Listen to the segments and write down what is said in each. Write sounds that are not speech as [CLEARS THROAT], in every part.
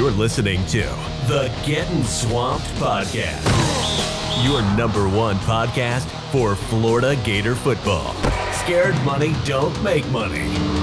You're listening to the Getting Swamped Podcast, your number one podcast for Florida Gator football. Scared money don't make money.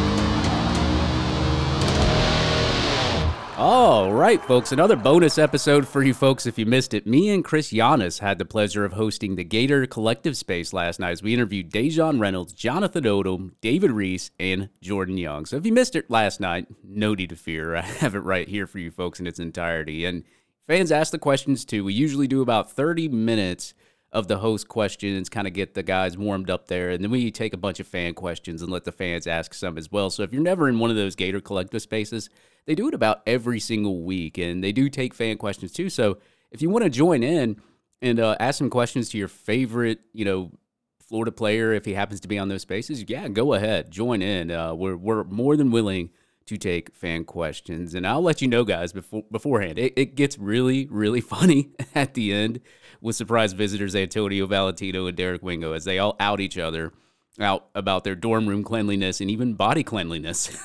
All right, folks, another bonus episode for you folks if you missed it. Me and Chris Yanes had the pleasure of hosting the Gator Collective Space last night as we interviewed Daejon Reynolds, Jonathan Odom, David Reese, and Jordan Young. So if you missed it last night, no need to fear. I [LAUGHS] have it right here for you folks in its entirety. And fans ask the questions too. We usually do about 30 minutes of the host questions, kind of get the guys warmed up there. And then we take a bunch of fan questions and let the fans ask some as well. So if you're never in one of those Gator Collective spaces, they do it about every single week, and they do take fan questions too. So if you want to join in and uh, ask some questions to your favorite, you know, Florida player, if he happens to be on those spaces, yeah, go ahead, join in. Uh, we're we're more than willing to take fan questions, and I'll let you know, guys, before beforehand. It, it gets really really [LAUGHS] funny at the end with surprise visitors Antonio Valentino and Derek Wingo as they all out each other out about their dorm room cleanliness and even body cleanliness.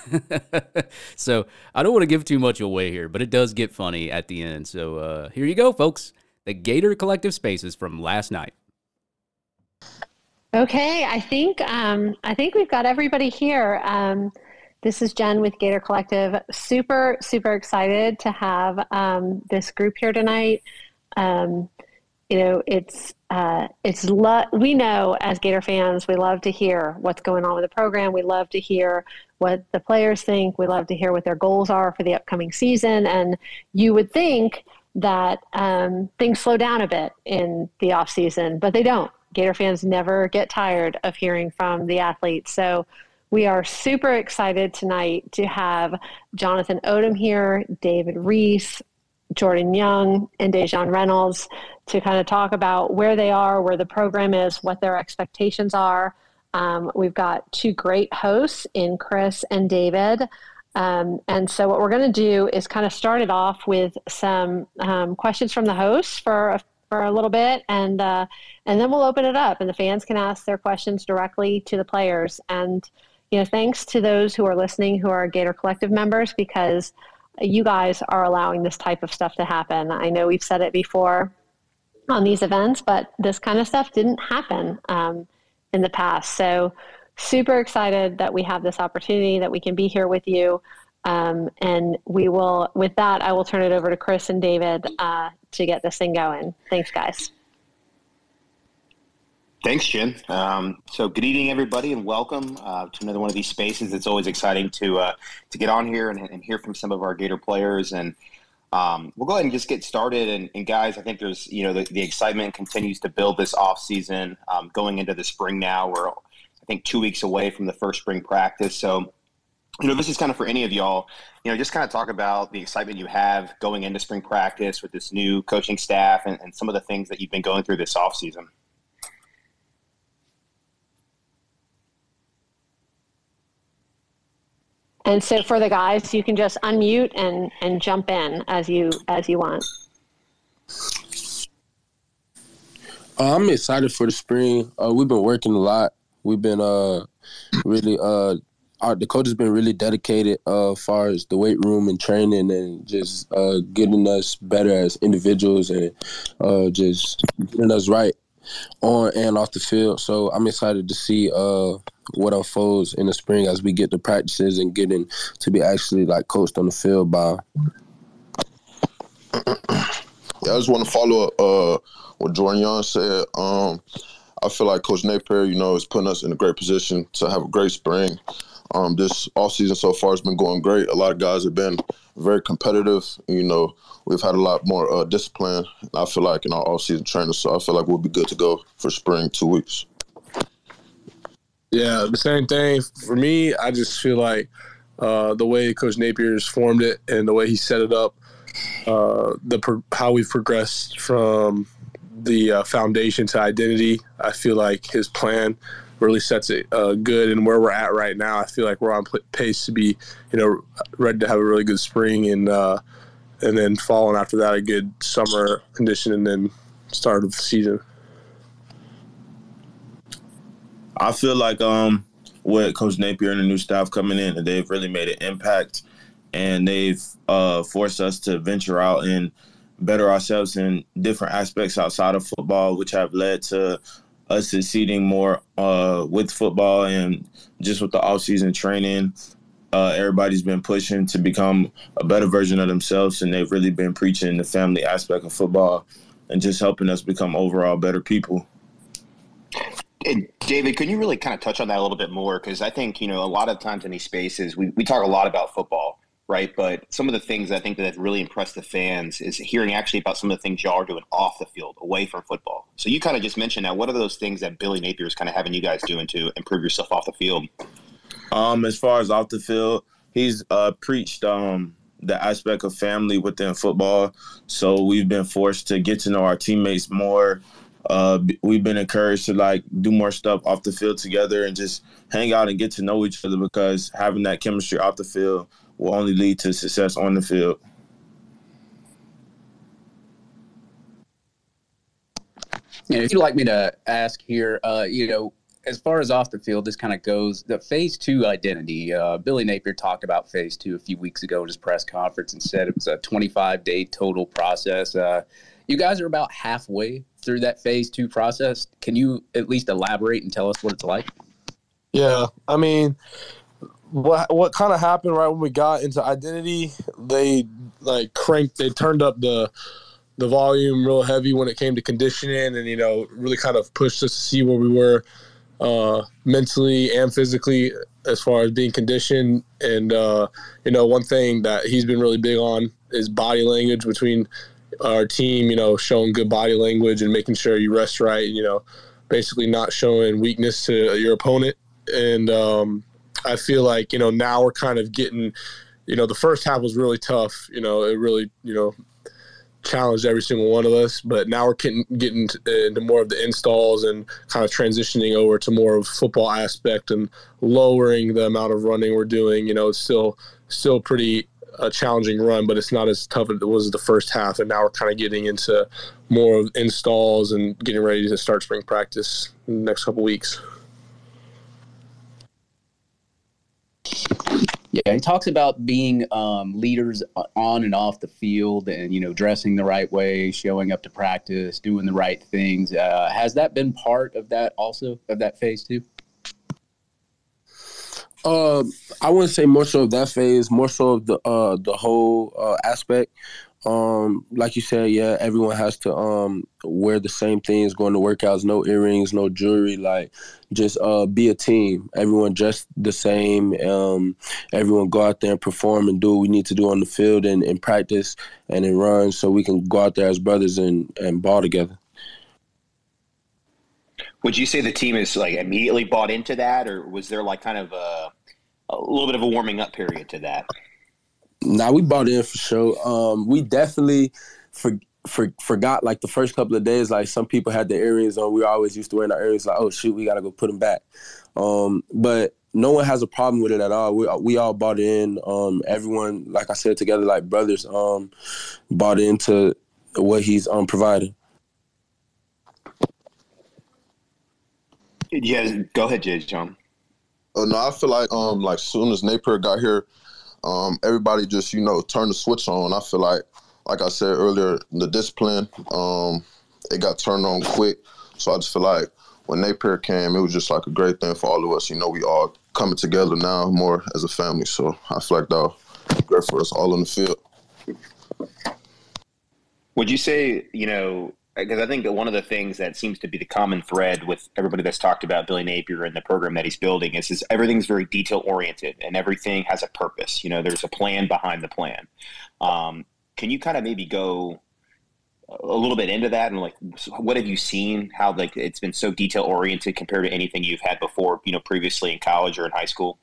[LAUGHS] so I don't want to give too much away here, but it does get funny at the end. So uh, here you go, folks. The Gator Collective Spaces from last night. Okay, I think um, I think we've got everybody here. Um, this is Jen with Gator Collective. Super, super excited to have um, this group here tonight. Um, you know, it's uh, it's lo- we know as Gator fans, we love to hear what's going on with the program. We love to hear what the players think. We love to hear what their goals are for the upcoming season. And you would think that um, things slow down a bit in the off season, but they don't. Gator fans never get tired of hearing from the athletes. So we are super excited tonight to have Jonathan Odom here, David Reese, Jordan Young and Daejon Reynolds to kind of talk about where they are, where the program is, what their expectations are. Um, we've got two great hosts in Chris and David. Um, and so, what we're going to do is kind of start it off with some um, questions from the hosts for a, for a little bit, and uh, and then we'll open it up, and the fans can ask their questions directly to the players. And you know, thanks to those who are listening who are Gator Collective members because you guys are allowing this type of stuff to happen. I know we've said it before on these events, but this kind of stuff didn't happen um, in the past. So, super excited that we have this opportunity, that we can be here with you. Um, and we will, with that, I will turn it over to Chris and David uh, to get this thing going. Thanks, guys. Thanks, Jen. Um, so, good evening, everybody, and welcome uh, to another one of these spaces. It's always exciting to uh, to get on here and, and, hear from some of our Gator players. And um, we'll go ahead and just get started. And, and guys, I think there's you know the, the, excitement continues to build this off season, um, going into the spring. Now we're I think two weeks away from the first spring practice. So, you know, this is kind of for any of y'all. You know, just kind of talk about the excitement you have going into spring practice with this new coaching staff and, and some of the things that you've been going through this off season. And so for the guys, you can just unmute and, and jump in as you as you want. Uh, I'm excited for the spring. Uh, we've been working a lot. We've been uh, really uh, our, the coach has been really dedicated uh, as far as the weight room and training and just uh, getting us better as individuals and uh, just getting us right on and off the field. So I'm excited to see uh, what unfolds in the spring as we get the practices and getting to be actually like coached on the field by. Yeah, I just want to follow up uh, what Jordan Young said. Um, I feel like Coach Napier, you know, is putting us in a great position to have a great spring. Um, this off season so far has been going great. A lot of guys have been very competitive. You know, we've had a lot more uh, discipline. I feel like in our off season training, so I feel like we'll be good to go for spring two weeks. Yeah, the same thing for me. I just feel like uh, the way Coach Napier has formed it and the way he set it up, uh, the pro- how we've progressed from the uh, foundation to identity. I feel like his plan really sets it uh, good. And where we're at right now, I feel like we're on pace to be, you know, ready to have a really good spring and uh, and then following after that a good summer condition and then start of the season. I feel like um with Coach Napier and the new staff coming in, they've really made an impact. and they've uh, forced us to venture out and better ourselves in different aspects outside of football, which have led to us succeeding more uh, with football and just with the off-season training. Uh, everybody's been pushing to become a better version of themselves, and they've really been preaching the family aspect of football and just helping us become overall better people. And David, can you really kind of touch on that a little bit more? Because I think, you know, a lot of times in these spaces, we, we talk a lot about football, right? But some of the things I think that have really impressed the fans is hearing actually about some of the things y'all are doing off the field, away from football. So you kind of just mentioned that. What are those things that Billy Napier is kind of having you guys doing to improve yourself off the field? Um, as far as off the field, he's uh, preached um, the aspect of family within football. So we've been forced to get to know our teammates more. Uh, we've been encouraged to like do more stuff off the field together and just hang out and get to know each other because having that chemistry off the field will only lead to success on the field. Yeah, if you'd like me to ask here, uh, you know, as far as off the field, this kind of goes the phase two identity. Uh, Billy Napier talked about phase two a few weeks ago at his press conference and said it was a 25 day total process. Uh, you guys are about halfway through that phase two process. Can you at least elaborate and tell us what it's like? Yeah, I mean, what what kind of happened right when we got into identity? They like cranked, they turned up the the volume real heavy when it came to conditioning, and you know, really kind of pushed us to see where we were uh, mentally and physically as far as being conditioned. And uh, you know, one thing that he's been really big on is body language between our team. You know, showing good body language and making sure you rest right. You know, basically not showing weakness to your opponent. And um, I feel like you know now we're kind of getting. You know, the first half was really tough. You know, it really you know challenged every single one of us. But now we're getting getting into more of the installs and kind of transitioning over to more of football aspect and lowering the amount of running we're doing. You know, it's still still pretty a challenging run, but it's not as tough as it was the first half. And now we're kind of getting into more of installs and getting ready to start spring practice in the next couple weeks. Yeah, he talks about being um, leaders on and off the field, and you know, dressing the right way, showing up to practice, doing the right things. Uh, has that been part of that also of that phase too? Uh, I wouldn't say more so of that phase, more so of the uh the whole uh, aspect. Um, like you said, yeah, everyone has to um wear the same things, going to workouts, no earrings, no jewelry, like just uh be a team. Everyone dressed the same. Um, everyone go out there and perform and do what we need to do on the field and in practice and in runs, so we can go out there as brothers and and ball together. Would you say the team is like immediately bought into that, or was there like kind of a, a little bit of a warming up period to that? Nah, we bought in for sure. Um, we definitely for, for, forgot like the first couple of days. Like some people had their earrings on. We always used to wear our earrings. Like, oh shoot, we gotta go put them back. Um, but no one has a problem with it at all. We we all bought in. Um, everyone, like I said, together like brothers, um, bought into what he's um providing. Yeah, go ahead, Daejon. Oh no, I feel like um like soon as Napier got here, um, everybody just you know turned the switch on. I feel like, like I said earlier, the discipline, um, it got turned on quick. So I just feel like when Napier came, it was just like a great thing for all of us. You know, we all coming together now more as a family. So I feel like that was great for us all on the field. Would you say, you know, because I think that one of the things that seems to be the common thread with everybody that's talked about Billy Napier and the program that he's building is, is everything's very detail oriented and everything has a purpose. You know, there's a plan behind the plan. Um, can you kind of maybe go a little bit into that and like what have you seen? How like it's been so detail oriented compared to anything you've had before, you know, previously in college or in high school?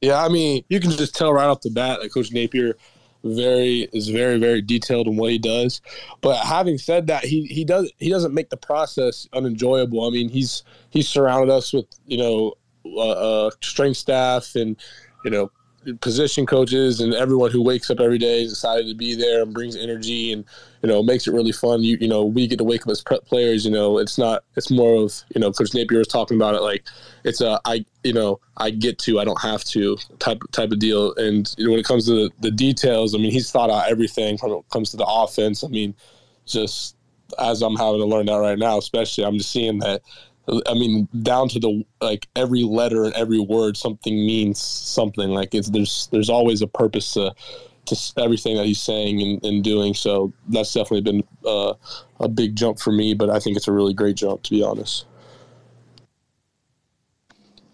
Yeah, I mean, you can just tell right off the bat that Coach Napier very is very very detailed in what he does. But having said that, he he does he doesn't make the process unenjoyable. I mean, he's he's surrounded us with you know uh, uh, strength staff and you know position coaches and everyone who wakes up every day is excited to be there and brings energy and you know makes it really fun. You you know we get to wake up as prep players. You know it's not it's more of you know Coach Napier was talking about it like it's a I you know I get to I don't have to type type of deal. And you know, when it comes to the, the details, I mean he's thought out everything when it comes to the offense. I mean just as I'm having to learn that right now, especially I'm just seeing that I mean, down to the like every letter and every word, something means something. Like it's there's there's always a purpose to to everything that he's saying and, and doing. So that's definitely been uh, a big jump for me. But I think it's a really great jump, to be honest.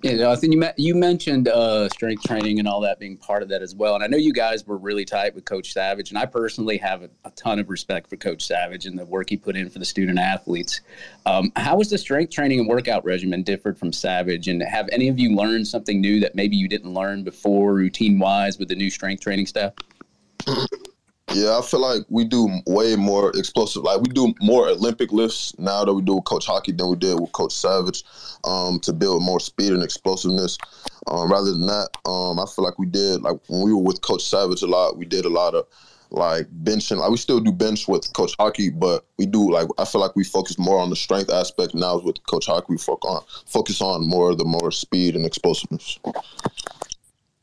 Yeah, I think you you mentioned uh, strength training and all that being part of that as well. And I know you guys were really tight with Coach Savage, and I personally have a, a ton of respect for Coach Savage and the work he put in for the student athletes. Um, how was the strength training and workout regimen differed from Savage? And have any of you learned something new that maybe you didn't learn before, routine wise, with the new strength training stuff? Yeah, I feel like we do way more explosive. Like we do more Olympic lifts now that we do with Coach Hocke than we did with Coach Savage um, to build more speed and explosiveness. Um, rather than that, um, I feel like we did like when we were with Coach Savage a lot. We did a lot of like benching. Like we still do bench with Coach Hocke, but we do like I feel like we focus more on the strength aspect now with Coach Hocke. We focus on focus on more the more speed and explosiveness.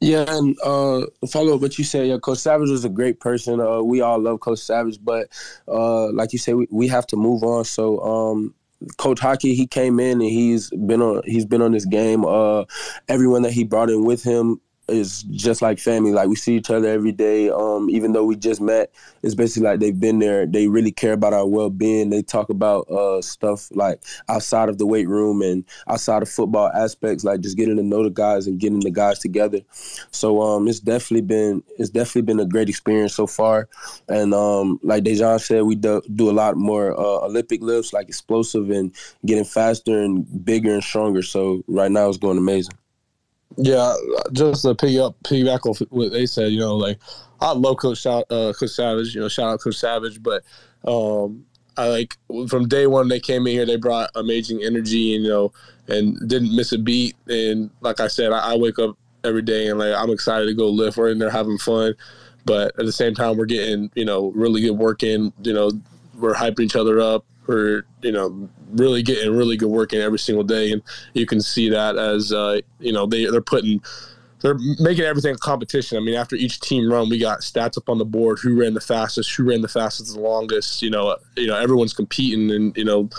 Yeah, and uh, follow up what you said. Yeah, Coach Savage was a great person. Uh, we all love Coach Savage, but uh, like you said, we, we have to move on. So um, Coach Hocke, he came in and he's been on he's been on this game. Uh, everyone that he brought in with him is just like family. Like we see each other every day. Um, even though we just met, it's basically like they've been there. They really care about our well being. They talk about uh, stuff like outside of the weight room and outside of football aspects, like just getting to know the guys and getting the guys together. So um, it's definitely been it's definitely been a great experience so far. And um, like Daejon said, we do, do a lot more uh, Olympic lifts, like explosive and getting faster and bigger and stronger. So right now it's going amazing. Yeah, just to piggy up, piggyback off what they said, you know, like I love Coach uh, Coach Savage. You know, shout out Coach Savage, but um, I like from day one they came in here, they brought amazing energy, you know, and didn't miss a beat. And like I said, I, I wake up every day and like I'm excited to go lift. We're in there having fun, but at the same time, we're getting you know really good work in. You know, we're hyping each other up we're you know really getting really good work in every single day, and you can see that as uh, you know they they're putting they're making everything a competition. I mean, after each team run, we got stats up on the board: who ran the fastest, who ran the fastest, the longest. You know, you know, everyone's competing, and you know,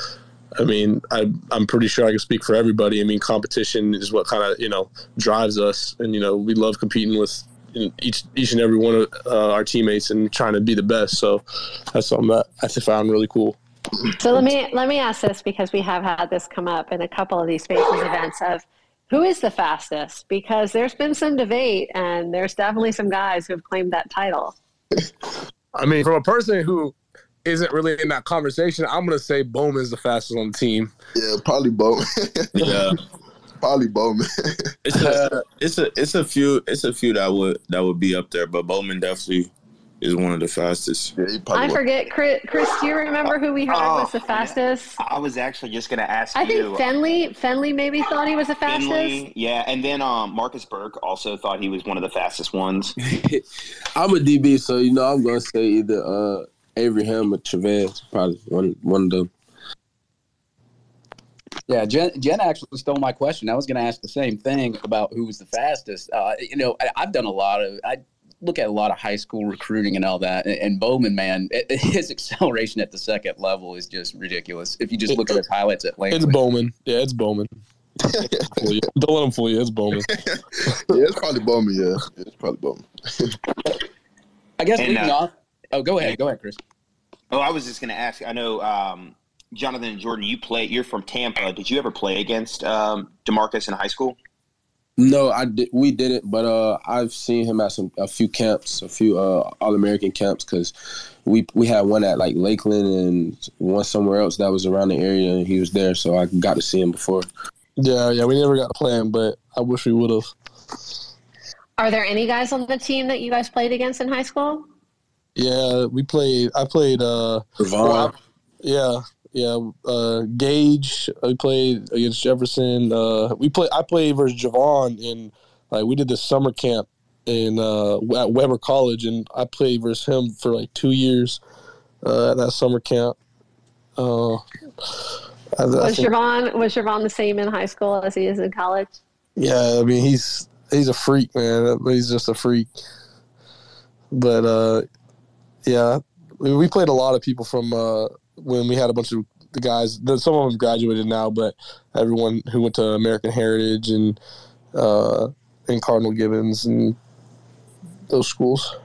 I mean, I I'm pretty sure I can speak for everybody. I mean, competition is what kind of you know drives us, and you know, we love competing with each each and every one of uh, our teammates and trying to be the best. So that's something that I found really cool. So let me let me ask this because we have had this come up in a couple of these spaces events of who is the fastest because there's been some debate and there's definitely some guys who have claimed that title. I mean, from a person who isn't really in that conversation, I'm gonna say Bowman is the fastest on the team. Yeah, probably Bowman. yeah. [LAUGHS] Probably Bowman. it's a [LAUGHS] it's a it's a few it's a few that would that would be up there, but Bowman definitely is one of the fastest. Yeah, I forget, Chris, Chris. Do you remember who we heard oh, was the fastest? I was actually just going to ask. I you. think Fenley. Fenley maybe thought he was the fastest. Finley, yeah, and then um, Marcus Burke also thought he was one of the fastest ones. [LAUGHS] I'm a DB, so you know I'm going to say either uh, Avery Helm or Chavez. Probably one one of them. Yeah, Jen, Jen actually stole my question. I was going to ask the same thing about who was the fastest. Uh, you know, I, have done a lot of. I look at a lot of high school recruiting and all that. And, and Bowman, man, [LAUGHS] it, his acceleration at the second level is just ridiculous. If you just look at his highlights at Lakeland. It's Bowman. Yeah, it's Bowman. [LAUGHS] Don't let him fool you. It's Bowman. [LAUGHS] yeah, it's probably Bowman. Yeah, it's probably Bowman. I guess and, leading uh, off. Oh, go ahead. Go ahead, Chris. Oh, I was just going to ask. I know um, Jonathan and Jordan. You play. You're from Tampa. Did you ever play against um, Demarcus in high school? No, I did. We didn't, but uh, I've seen him at some a few camps, a few uh, All American camps, because we we had one at like Lakeland and one somewhere else that was around the area, and he was there, so I got to see him before. Yeah, yeah, we never got to play him, but I wish we would have. Are there any guys on the team that you guys played against in high school? Yeah, we played. I played. uh well, Yeah, yeah, uh, Gage. We played against Jefferson. Uh, we play. I played versus Javon in like we did this summer camp in uh, at Weber College, and I played versus him for like two years uh, at that summer camp. Uh, I, was I think, Javon was Javon the same in high school as he is in college? Yeah, I mean he's he's a freak, man. He's just a freak. But uh, yeah, we played a lot of people from uh, when we had a bunch of the guys. Some of them graduated now, but everyone who went to American Heritage and uh, and Cardinal Gibbons and those schools.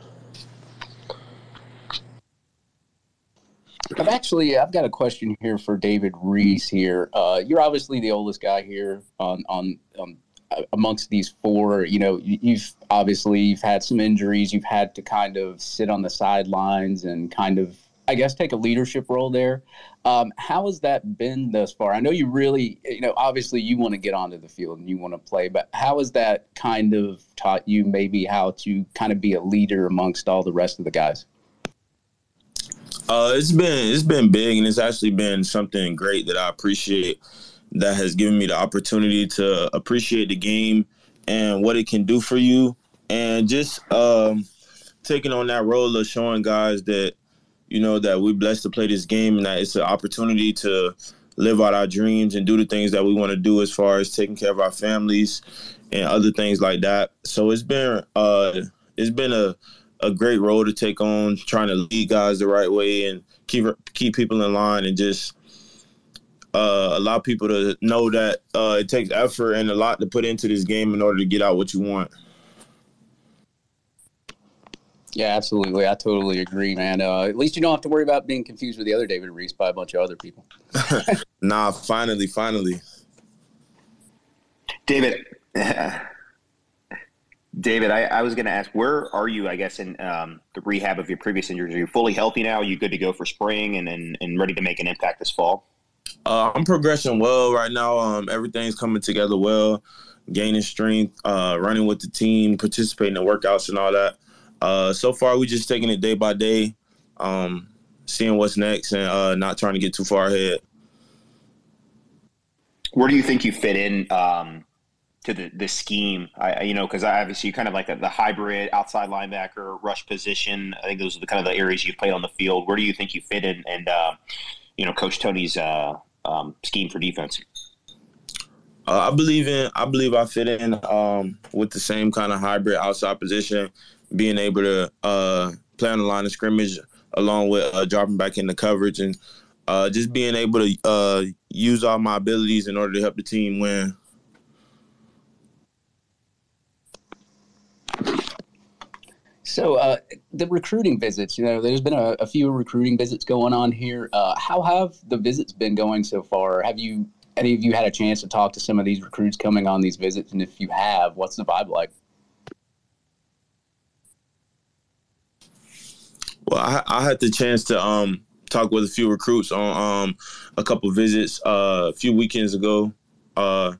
I've actually I've got a question here for David Reese here. Uh, you're obviously the oldest guy here on on, on amongst these four. You know, you've obviously you've had some injuries. You've had to kind of sit on the sidelines and kind of I guess take a leadership role there. Um, how has that been thus far? I know you really, you know, obviously you want to get onto the field and you want to play, but how has that kind of taught you maybe how to kind of be a leader amongst all the rest of the guys? Uh, it's been it's been big, and it's actually been something great that I appreciate. That has given me the opportunity to appreciate the game and what it can do for you, and just um, taking on that role of showing guys that you know that we're blessed to play this game and that it's an opportunity to live out our dreams and do the things that we want to do as far as taking care of our families and other things like that. So it's been uh, it's been a a great role to take on, trying to lead guys the right way and keep keep people in line and just uh, allow people to know that uh, it takes effort and a lot to put into this game in order to get out what you want. Yeah, absolutely. I totally agree, man. Uh, at least you don't have to worry about being confused with the other David Reese by a bunch of other people. [LAUGHS] nah, finally, finally. David, [SIGHS] David, I, I was going to ask, where are you? I guess in um, the rehab of your previous injuries. Are you fully healthy now? Are you good to go for spring and and, and ready to make an impact this fall? Uh, I'm progressing well right now. Um, everything's coming together well, gaining strength, uh, running with the team, participating in workouts and all that. Uh, so far, we're just taking it day by day, um, seeing what's next, and uh, not trying to get too far ahead. Where do you think you fit in um, to the, the scheme. I, you know, because obviously you kind of like the, the, hybrid outside linebacker rush position. I think those are the kind of the areas you've played on the field. Where do you think you fit in? And uh, you know, Coach Toney's uh, um, scheme for defense. Uh, I believe in. I believe I fit in um, with the same kind of hybrid outside position, being able to uh, play on the line of scrimmage along with uh, dropping back into coverage and uh, just being able to use all my abilities in order to help the team win. So uh, the recruiting visits, you know, there's been a, a few recruiting visits going on here. Uh, how have the visits been going so far? Have you any of you had a chance to talk to some of these recruits coming on these visits? And if you have, what's the vibe like? Well, I, I had the chance to um, talk with a few recruits on um, a couple visits uh, a few weekends ago, uh,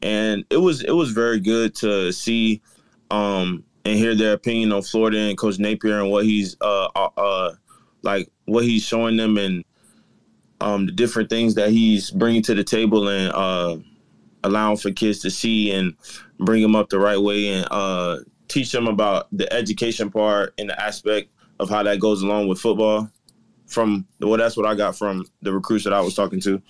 and it was it was very good to see um, and hear their opinion on Florida and Coach Napier and what he's uh, uh, uh, like what he's showing them and um, the different things that he's bringing to the table and uh, allowing for kids to see and bring them up the right way and teach them about the education part and the aspect of how that goes along with football. From well, that's what I got from the recruits that I was talking to.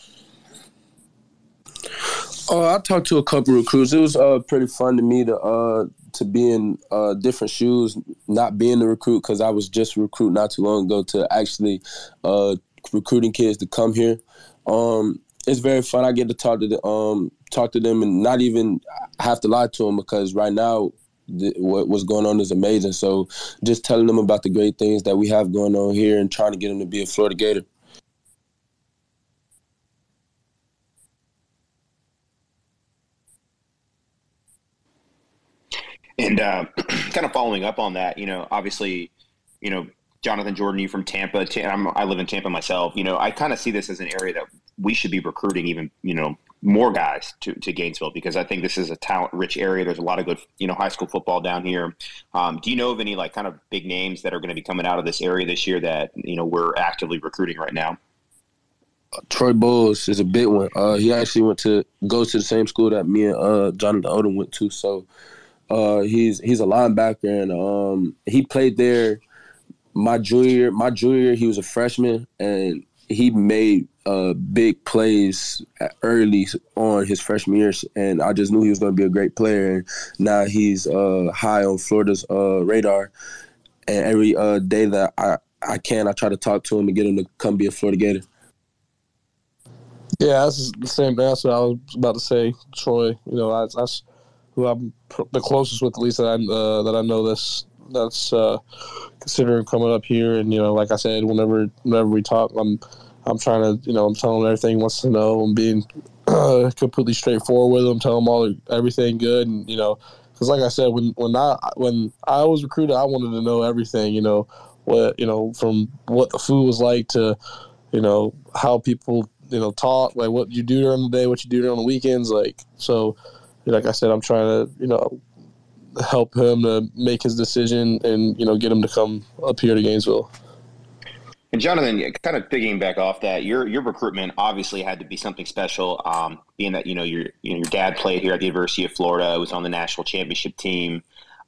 Oh, I talked to a couple recruits. It was uh, pretty fun to me to uh, to be in uh, different shoes, not being a recruit because I was just a recruit not too long ago to actually uh, recruiting kids to come here. Um, it's very fun. I get to talk to the, um, talk to them and not even have to lie to them because right now what, what's going on is amazing. So just telling them about the great things that we have going on here and trying to get them to be a Florida Gator. And uh, [CLEARS THROAT] kind of following up on that, you know, obviously, you know, Jonathan Jordan, you from Tampa. I live in Tampa myself. You know, I kind of see this as an area that we should be recruiting even, you know, more guys to, to Gainesville because I think this is a talent-rich area. There's a lot of good, you know, high school football down here. Um, do you know of any like kind of big names that are going to be coming out of this area this year that you know we're actively recruiting right now? Troy Bowles is a big one. Uh, he actually went to goes to the same school that me and uh, Jonathan Odom went to. So Uh, he's he's a linebacker, and um, he played there my junior my junior. He was a freshman, and he made uh, big plays early on his freshman years, and I just knew he was going to be a great player. And now he's uh, high on Florida's uh, radar. And every uh, day that I, I can, I try to talk to him and get him to come be a Florida Gator. Yeah, that's the same. That's what I was about to say, Troy. You know, that's, that's who I'm the closest with, at least that I uh, that I know this. That's uh, considering coming up here, and you know, like I said, whenever whenever we talk, I'm I'm trying to, you know, I'm telling him everything he wants to know. I'm being uh, completely straightforward with them, telling them all everything good, and you know, because like I said, when when I when I was recruited, I wanted to know everything. You know, what you know from what the food was like to, you know, how people you know talk, like what you do during the day, what you do during the weekends, like so. Like I said, I'm trying to, you know, help him to make his decision and you know get him to come up here to Gainesville. And Jonathan, kind of picking back off that, your your recruitment obviously had to be something special. Um, being that you know your you know, your dad played here at the University of Florida, was on the national championship team,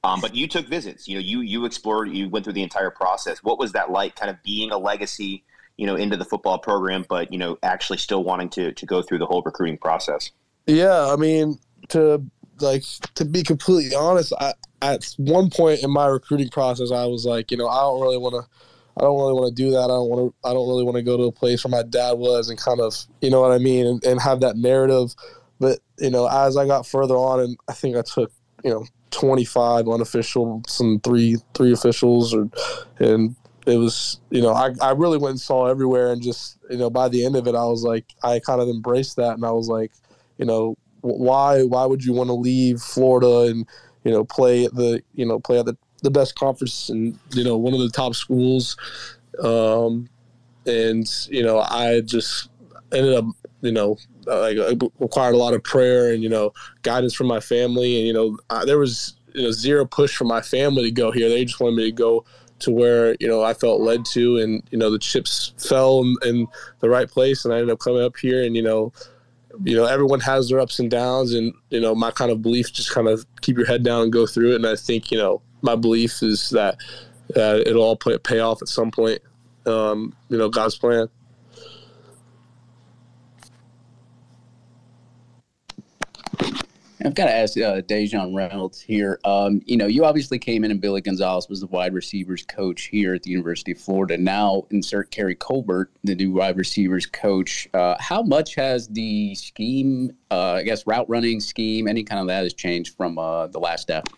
um, but you took visits. You know, you you explored, you went through the entire process. What was that like? Kind of being a legacy, you know, into the football program, but you know, actually still wanting to to go through the whole recruiting process. Yeah, I mean, to like to be completely honest, I, at one point in my recruiting process, I was like, you know, I don't really want to I don't really want to do that. I don't want to. I don't really want to go to a place where my dad was and kind of, you know what I mean, and, and have that narrative. But you know, as I got further on, and I think I took, you know, 25 unofficial, some three three officials, or and it was, you know, I, I really went and saw everywhere, and just, you know, by the end of it, I was like, I kind of embraced that, and I was like, you know, why why would you want to leave Florida and you know play at the you know play at the the best conference and you know one of the top schools um, and you know i just ended up you know like required a lot of prayer and you know guidance from my family and you know I, there was you know zero push from my family to go here they just wanted me to go to where you know I felt led to, and you know the chips fell in, in, the right place, and I ended up coming up here, and you know, you know everyone has their ups and downs, and you know my kind of belief just kind of keep your head down and go through it, and I think you know my belief is that uh, it'll all pay, off at some point. Um, you know, God's plan. I've got to ask uh, Reynolds here. Um, you know, you obviously came in and Billy Gonzalez was the wide receivers coach here at the University of Florida. Now insert Keary Colbert, the new wide receivers coach. Uh, how much has the scheme, uh, I guess, route running scheme, any kind of that has changed from uh, the last step?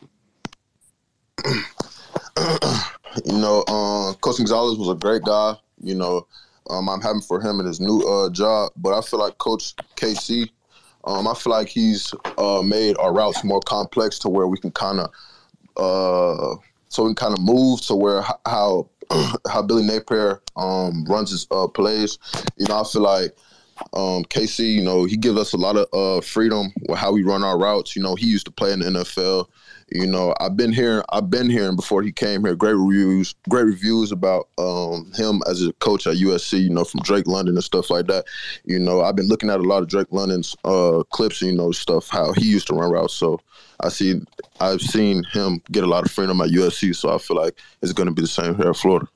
you know, uh, Coach Gonzalez was a great guy. You know, um, I'm happy for him and his new uh, job. But I feel like Coach KC, um, I feel like he's uh, made our routes more complex to where we can kind of, uh, so we can kind of move to where how [CLEARS THROAT] how Billy Napier um, runs his uh, plays. You know, I feel like um, KC, you know, he gives us a lot of uh, freedom with how we run our routes. You know, he used to play in the NFL. You know, I've been hearing I've been hearing before he came here. Great reviews, great reviews about um, him as a coach at USC. You know, from Drake London and stuff like that. You know, I've been looking at a lot of Drake London's uh, clips. You know, stuff how he used to run routes. So I see, I've seen him get a lot of freedom at USC. So I feel like it's going to be the same here at Florida.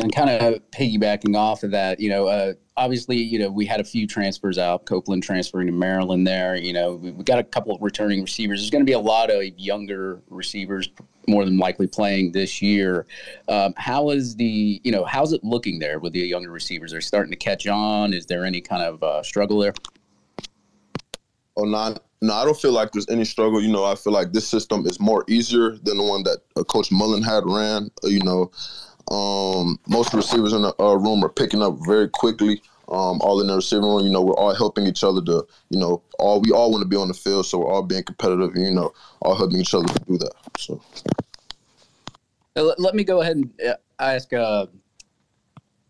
And kind of piggybacking off of that, you know, uh, obviously, you know, we had a few transfers out. Copeland transferring to Maryland. There, you know, we, got a couple of returning receivers. There's going to be a lot of younger receivers, more than likely playing this year. Um, how is the, you know, how's it looking there with the younger receivers? Are starting to catch on? Is there any kind of uh, struggle there? Oh, not. No, I don't feel like there's any struggle. You know, I feel like this system is more easier than the one that uh, Coach Mullen had ran. Uh, you know, um, most receivers in the uh, room are picking up very quickly. Um, all in the receiving room, you know, we're all helping each other to, you know, all we all want to be on the field, so we're all being competitive, and, you know, all helping each other to do that. So, let, let me go ahead and uh, ask uh,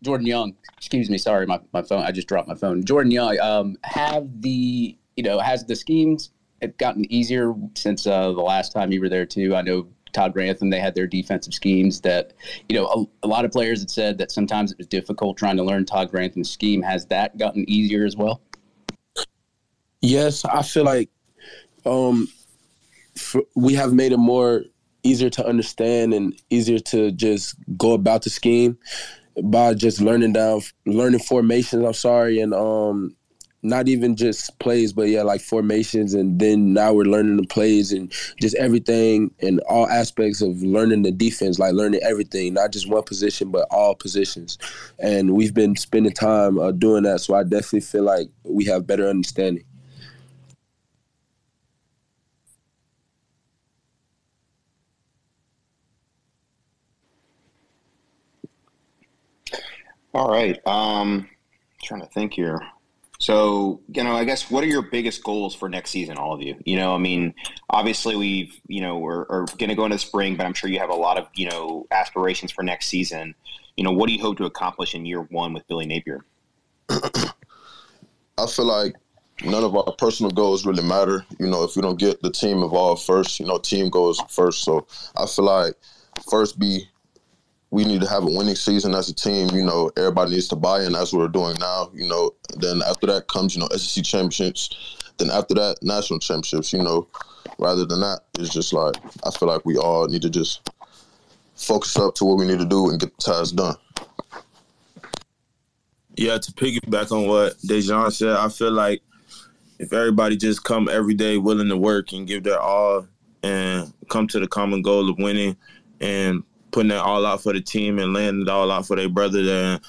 Jordan Young. Excuse me, sorry, my, my phone. I just dropped my phone. Jordan Young, um, have the you know has the schemes gotten easier since uh, the last time you were there too? I know Todd Grantham, they had their defensive schemes that, you know, a, a, lot of players had said that sometimes it was difficult trying to learn Todd Grantham's scheme. Has that gotten easier as well? Yes, I feel like um, for, we have made it more easier to understand and easier to just go about the scheme by just learning down, learning formations. I'm sorry, and um, not even just plays, but yeah, like formations, and then now we're learning the plays and just everything and all aspects of learning the defense, like learning everything, not just one position, but all positions. And we've been spending time uh, doing that, so I definitely feel like we have better understanding. All right. Um, trying to think here. So, you know, I guess what are your biggest goals for next season, all of you? You know, I mean, obviously we've, you know, we're, we're going to go into spring, but I'm sure you have a lot of, you know, aspirations for next season. You know, what do you hope to accomplish in year one with Billy Napier? [CLEARS THROAT] I feel like none of our personal goals really matter. You know, if we don't get the team involved first, you know, team goes first. So I feel like first be we need to have a winning season as a team. You know, everybody needs to buy in. That's what we're doing now. You know, then after that comes, you know, SEC championships. Then after that, national championships. You know, rather than that, it's just like I feel like we all need to just focus up to what we need to do and get the task done. Yeah, to piggyback on what Daejon said, I feel like if everybody just come every day willing to work and give their all and come to the common goal of winning and putting it all out for the team and laying it all out for their brother, then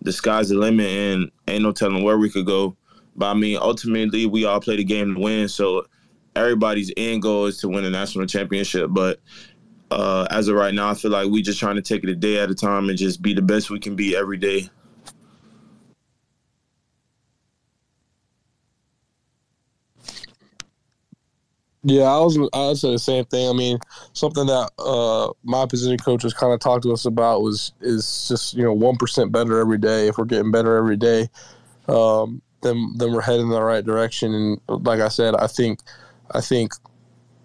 the sky's the limit and ain't no telling where we could go. But I mean, ultimately, we all play the game to win. So everybody's end goal is to win a national championship. But uh, as of right now, I feel like we just trying to take it a day at a time and just be the best we can be every day. Yeah, I was I would say the same thing. I mean, something that uh, my position coach coaches kind of talked to us about was is just you know one percent better every day. If we're getting better every day, um, then then we're heading in the right direction. And like I said, I think I think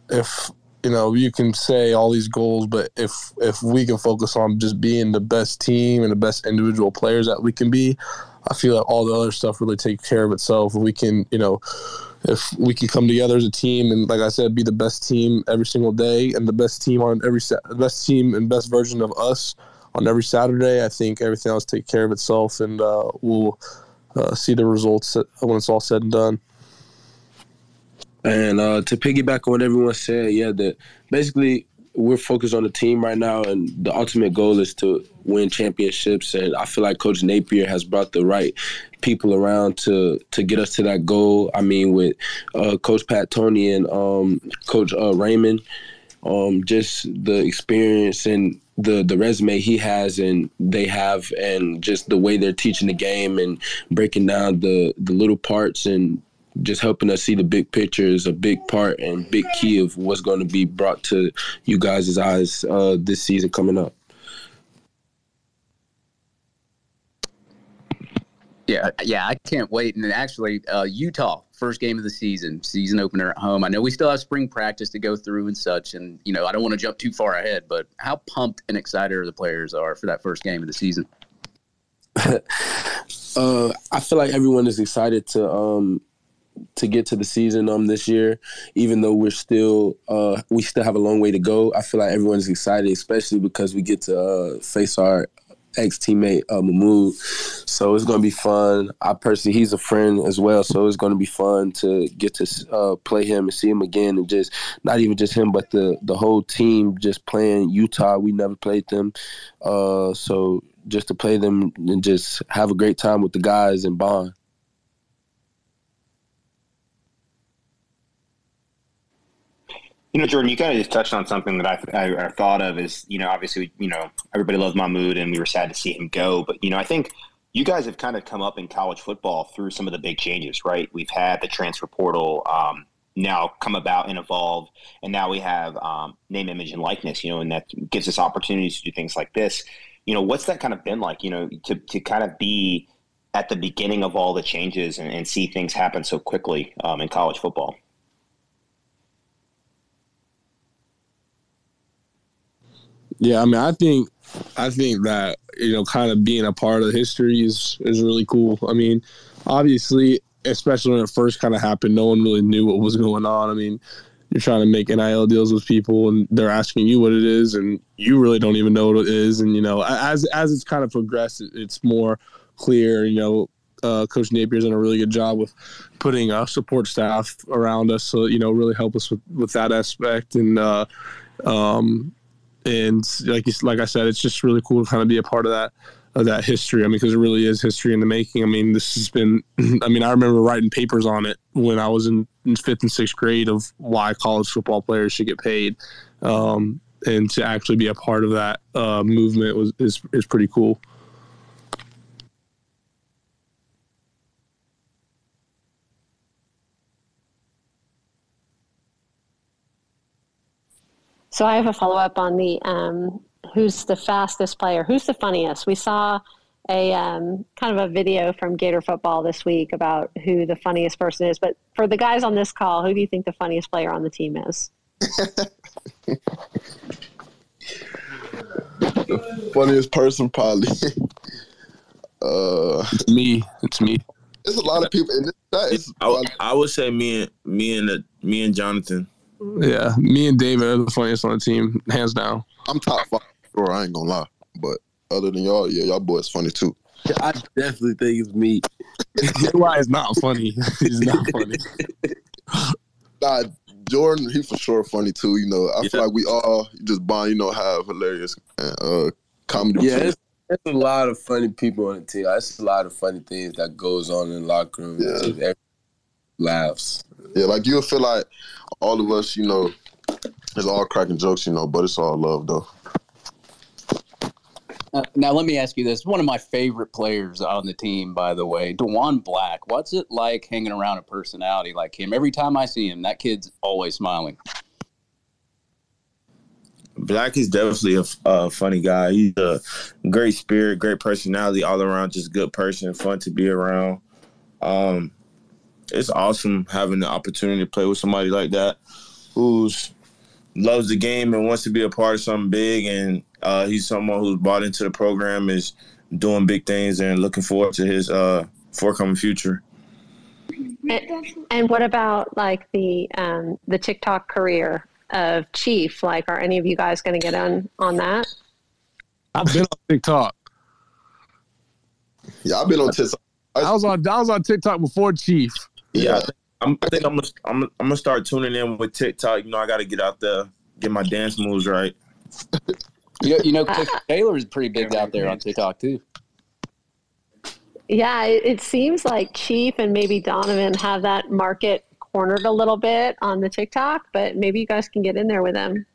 if you know you can say all these goals, but if if we can focus on just being the best team and the best individual players that we can be, I feel like all the other stuff really takes care of itself. We can, you know if we can come together as a team and like I said, be the best team every single day and the best team on every best team and best version of us on every Saturday, I think everything else take care of itself and uh, we'll uh, see the results when it's all said and done. And uh, to piggyback on what everyone said, yeah, that basically we're focused on the team right now, and the ultimate goal is to win championships. And I feel like Coach Napier has brought the right people around to to get us to that goal. I mean, with uh, Coach Pat Toney and um, Coach uh, Raymond, um, just the experience and the the resume he has and they have, and just the way they're teaching the game and breaking down the the little parts and just helping us see the big picture is a big part and big key of what's going to be brought to you guys' eyes uh, this season coming up. Yeah, yeah, I can't wait. And actually, uh, Utah, first game of the season, season opener at home. I know we still have spring practice to go through and such, and you know I don't want to jump too far ahead, but how pumped and excited are the players are for that first game of the season? [LAUGHS] uh, I feel like everyone is excited to um, to get to the season um this year, even though we're still uh we still have a long way to go. I feel like everyone's excited, especially because we get to uh, face our ex teammate uh, Mohamoud. So it's gonna be fun. I personally, he's a friend as well, so it's gonna be fun to get to uh, play him and see him again, and just not even just him, but the the whole team just playing Utah. We never played them, uh, so just to play them and just have a great time with the guys and bond. You know, Jordan, you kind of just touched on something that I, I, I, thought of is, you know, obviously, you know, everybody loves Mohamoud and we were sad to see him go. But, you know, I think you guys have kind of come up in college football through some of the big changes, right? We've had the transfer portal um, now come about and evolve. And now we have um, name, image, and likeness, you know, and that gives us opportunities to do things like this. You know, what's that kind of been like, you know, to, to kind of be at the beginning of all the changes and, and see things happen so quickly um, in college football? Yeah, I mean, I think, I think that you know, kind of being a part of history is is really cool. I mean, obviously, especially when it first kind of happened, no one really knew what was going on. I mean, you're trying to make NIL deals with people, and they're asking you what it is, and you really don't even know what it is. And you know, as as it's kind of progressed, it's more clear. You know, uh, Coach Napier's done a really good job with putting uh, support staff around us, so you know, really help us with with that aspect. And uh, um, and like like I said, it's just really cool to kind of be a part of that of that history. I mean, because it really is history in the making. I mean, this has been. [CLEARS THROAT] I mean, I remember writing papers on it when I was in, in fifth and sixth grade of why college football players should get paid, um, and to actually be a part of that uh, movement was is is pretty cool. So I have a follow up on the um, who's the fastest player, who's the funniest. We saw a um, kind of a video from Gator Football this week about who the funniest person is. But for the guys on this call, who do you think the funniest player on the team is? the [LAUGHS] funniest person, probably. [LAUGHS] uh, it's me. It's me. There's a lot of people in this. I, I would say me and me and the, me and Jonathan. Yeah, me and David are the funniest on the team, hands down. I'm top five. Sure, I ain't gonna lie, but other than y'all, yeah, y'all boys funny too. I definitely think it's me. [LAUGHS] Why it's not funny? He's not funny. nah, Jordan, he for sure funny too. You know, I yeah. feel like we all just bond. You know, have hilarious uh, comedy. Yeah, it's, there's a lot of funny people on the team. There's a lot of funny things that goes on in the locker room. Yeah. laughs. Yeah, like you'll feel like all of us, you know, it's all cracking jokes, you know, but it's all love though. Uh, now let me ask you this: one of my favorite players on the team, by the way, Diwun Black. What's it like hanging around a personality like him? Every time I see him, that kid's always smiling. Black is definitely a, a, funny guy. He's a great spirit, great personality, all around, just good person, fun to be around. Um, it's awesome having the opportunity to play with somebody like that who's loves the game and wants to be a part of something big. And uh, he's someone who's bought into the program is doing big things and looking forward to his uh, forthcoming future. And, and, what about like the um, the tiktok career of chief? Like are any of you guys going to get on on that? I've been on tiktok. Yeah i've been on tiktok. I was on I was on TikTok before Chief. Yeah, I'm, I think I'm gonna I'm, I'm gonna start tuning in with TikTok. You know, I got to get out there, get my dance moves right. [LAUGHS] you, you know, Cliff Taylor is pretty big out there on TikTok too. Yeah, it, it seems like Chief and maybe Donovan have that market cornered a little bit on the TikTok, but maybe you guys can get in there with them.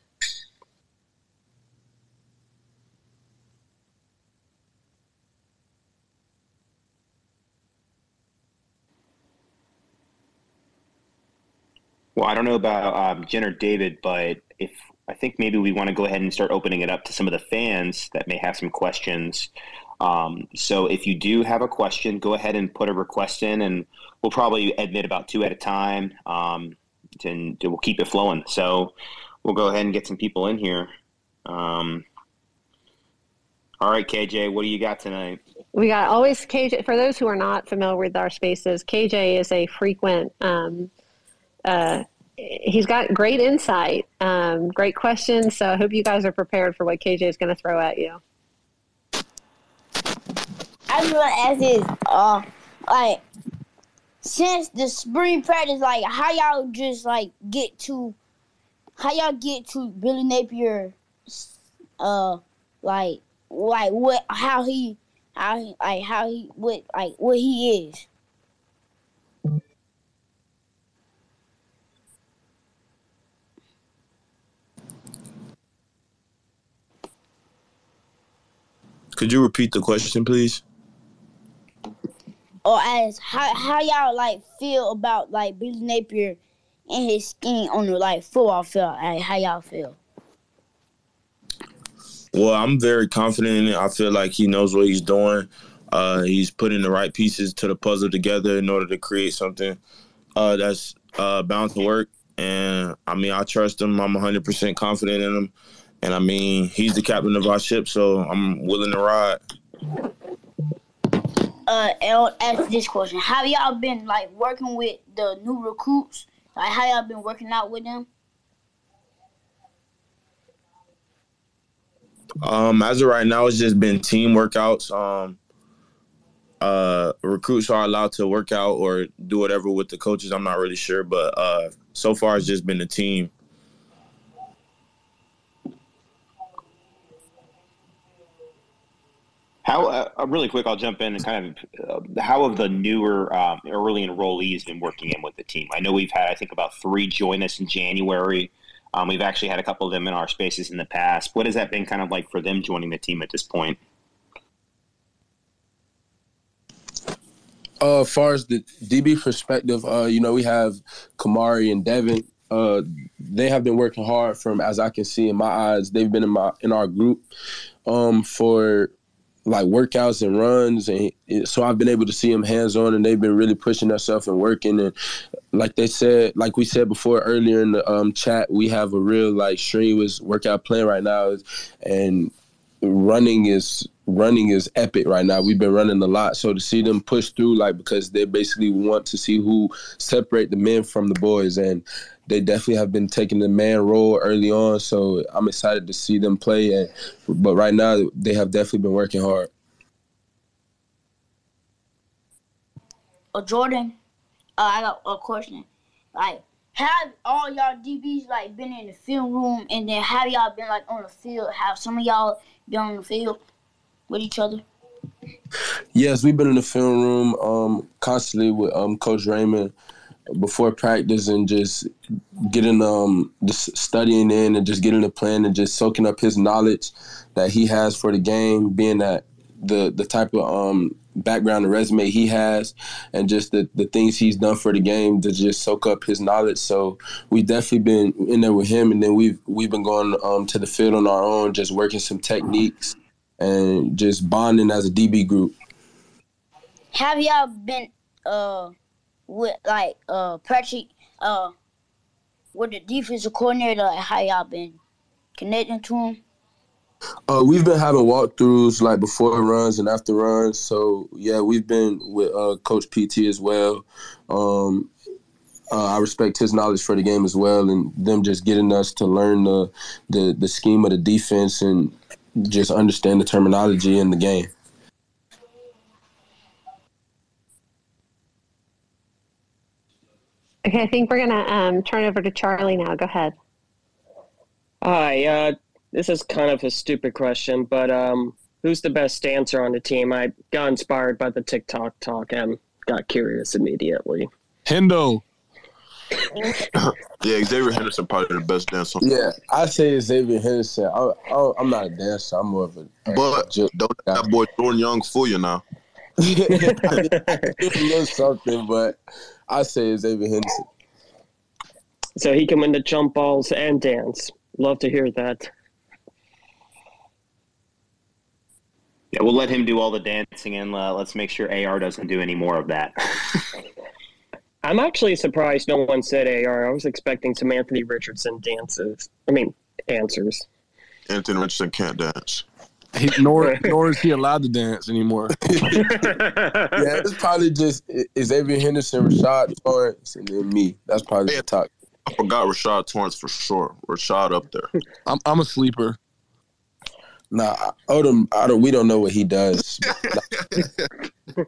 Well, I don't know about um, Jen or David, but if I think maybe we want to go ahead and start opening it up to some of the fans that may have some questions. Um, so if you do have a question, go ahead and put a request in, and we'll probably admit about two at a time, um, and we'll keep it flowing. So we'll go ahead and get some people in here. Um, all right, KJ, what do you got tonight? We got always KJ. For those who are not familiar with our spaces, KJ is a frequent um, uh, he's got great insight, um, great questions. So I hope you guys are prepared for what KJ is going to throw at you. I just want to ask this, uh, like, since the spring practice, like, how y'all just like get to, how y'all get to Billy Napier, uh, like, like what, how he, how he, like, how he, what, like, what he is. Could you repeat the question, please? Or as how how y'all like feel about like Billy Napier and his scheme on the like football field? Like, how y'all feel? Well, I'm very confident in it. I feel like he knows what he's doing. Uh, he's putting the right pieces to the puzzle together in order to create something uh, that's uh, bound to work. And I mean, I trust him. I'm 100% confident in him. And I mean, he's the captain of our ship, so I'm willing to ride. uh, I'll ask this question: Have y'all been like working with the new recruits? Like, how y'all been working out with them? Um, as of right now, it's just been team workouts. Um, uh, recruits are allowed to work out or do whatever with the coaches. I'm not really sure, but uh, so far it's just been the team. How uh, really quick? I'll jump in and kind of uh, how have the newer um, early enrollees been working in with the team? I know we've had I think about three join us in January. Um, we've actually had a couple of them in our spaces in the past. What has that been kind of like for them joining the team at this point? Uh, as far as the DB perspective, uh, you know, we have Kamari and Devin. Uh, they have been working hard from as I can see in my eyes. They've been in my in our group um, for like workouts and runs and so I've been able to see them hands on and they've been really pushing themselves and working and like they said like we said before earlier in the um, chat we have a real like strenuous workout plan right now and running is running is epic right now. We've been running a lot, so to see them push through, like because they basically want to see who separate the men from the boys, and they definitely have been taking the man role early on. So I'm excited to see them play. And but right now they have definitely been working hard. Uh, Jordan, uh, I got a question. Like, have all y'all DBs like been in the film room, and then have y'all been like on the field? Have some of y'all been on the field with each other? Yes, we've been in the film room um, constantly with um, Coach Raymond before practice and just getting um just studying in and just getting the plan and just soaking up his knowledge that he has for the game, being that the the type of um background and resume he has and just the, the things he's done for the game to just soak up his knowledge. So we've definitely been in there with him and then we've we've been going um, to the field on our own, just working some techniques and just bonding as a DB group. Have y'all been uh with like uh Patrick uh with the defensive coordinator like how y'all been connecting to him? Uh, we've been having walkthroughs like before runs and after runs. So yeah, we've been with uh, Coach PT as well. Um, uh, I respect his knowledge for the game as well, and them just getting us to learn the the, the scheme of the defense and just understand the terminology in the game. Okay, I think we're gonna um, turn over to Charlie now. Go ahead. Hi, uh, this is kind of a stupid question, but um, who's the best dancer on the team? I got inspired by the TikTok talk and got curious immediately. Hendo. [COUGHS] yeah, Xavier Henderson probably the best dancer. Yeah, I say Xavier Henderson. I, I, I'm not a dancer. I'm more of a. But don't that boy Jordan Young fool you now. [LAUGHS] [LAUGHS] a little something, but I say is Xavier Henderson. So he can win the jump balls and dance. Love to hear that. Yeah, we'll let him do all the dancing, and uh, let's make sure AR doesn't do any more of that. [LAUGHS] I'm actually surprised no one said AR. I was expecting some Anthony Richardson dances. I mean, answers. Anthony Richardson can't dance. He, nor [LAUGHS] nor is he allowed to dance anymore. [LAUGHS] yeah, it's probably just Xavier Henderson, Rashad Torrence, and then me. That's probably the top. I forgot Rashad Torrence for sure. Rashad up there. I'm I'm a sleeper. Nah, Odom, I don't, we don't know what he does. [LAUGHS]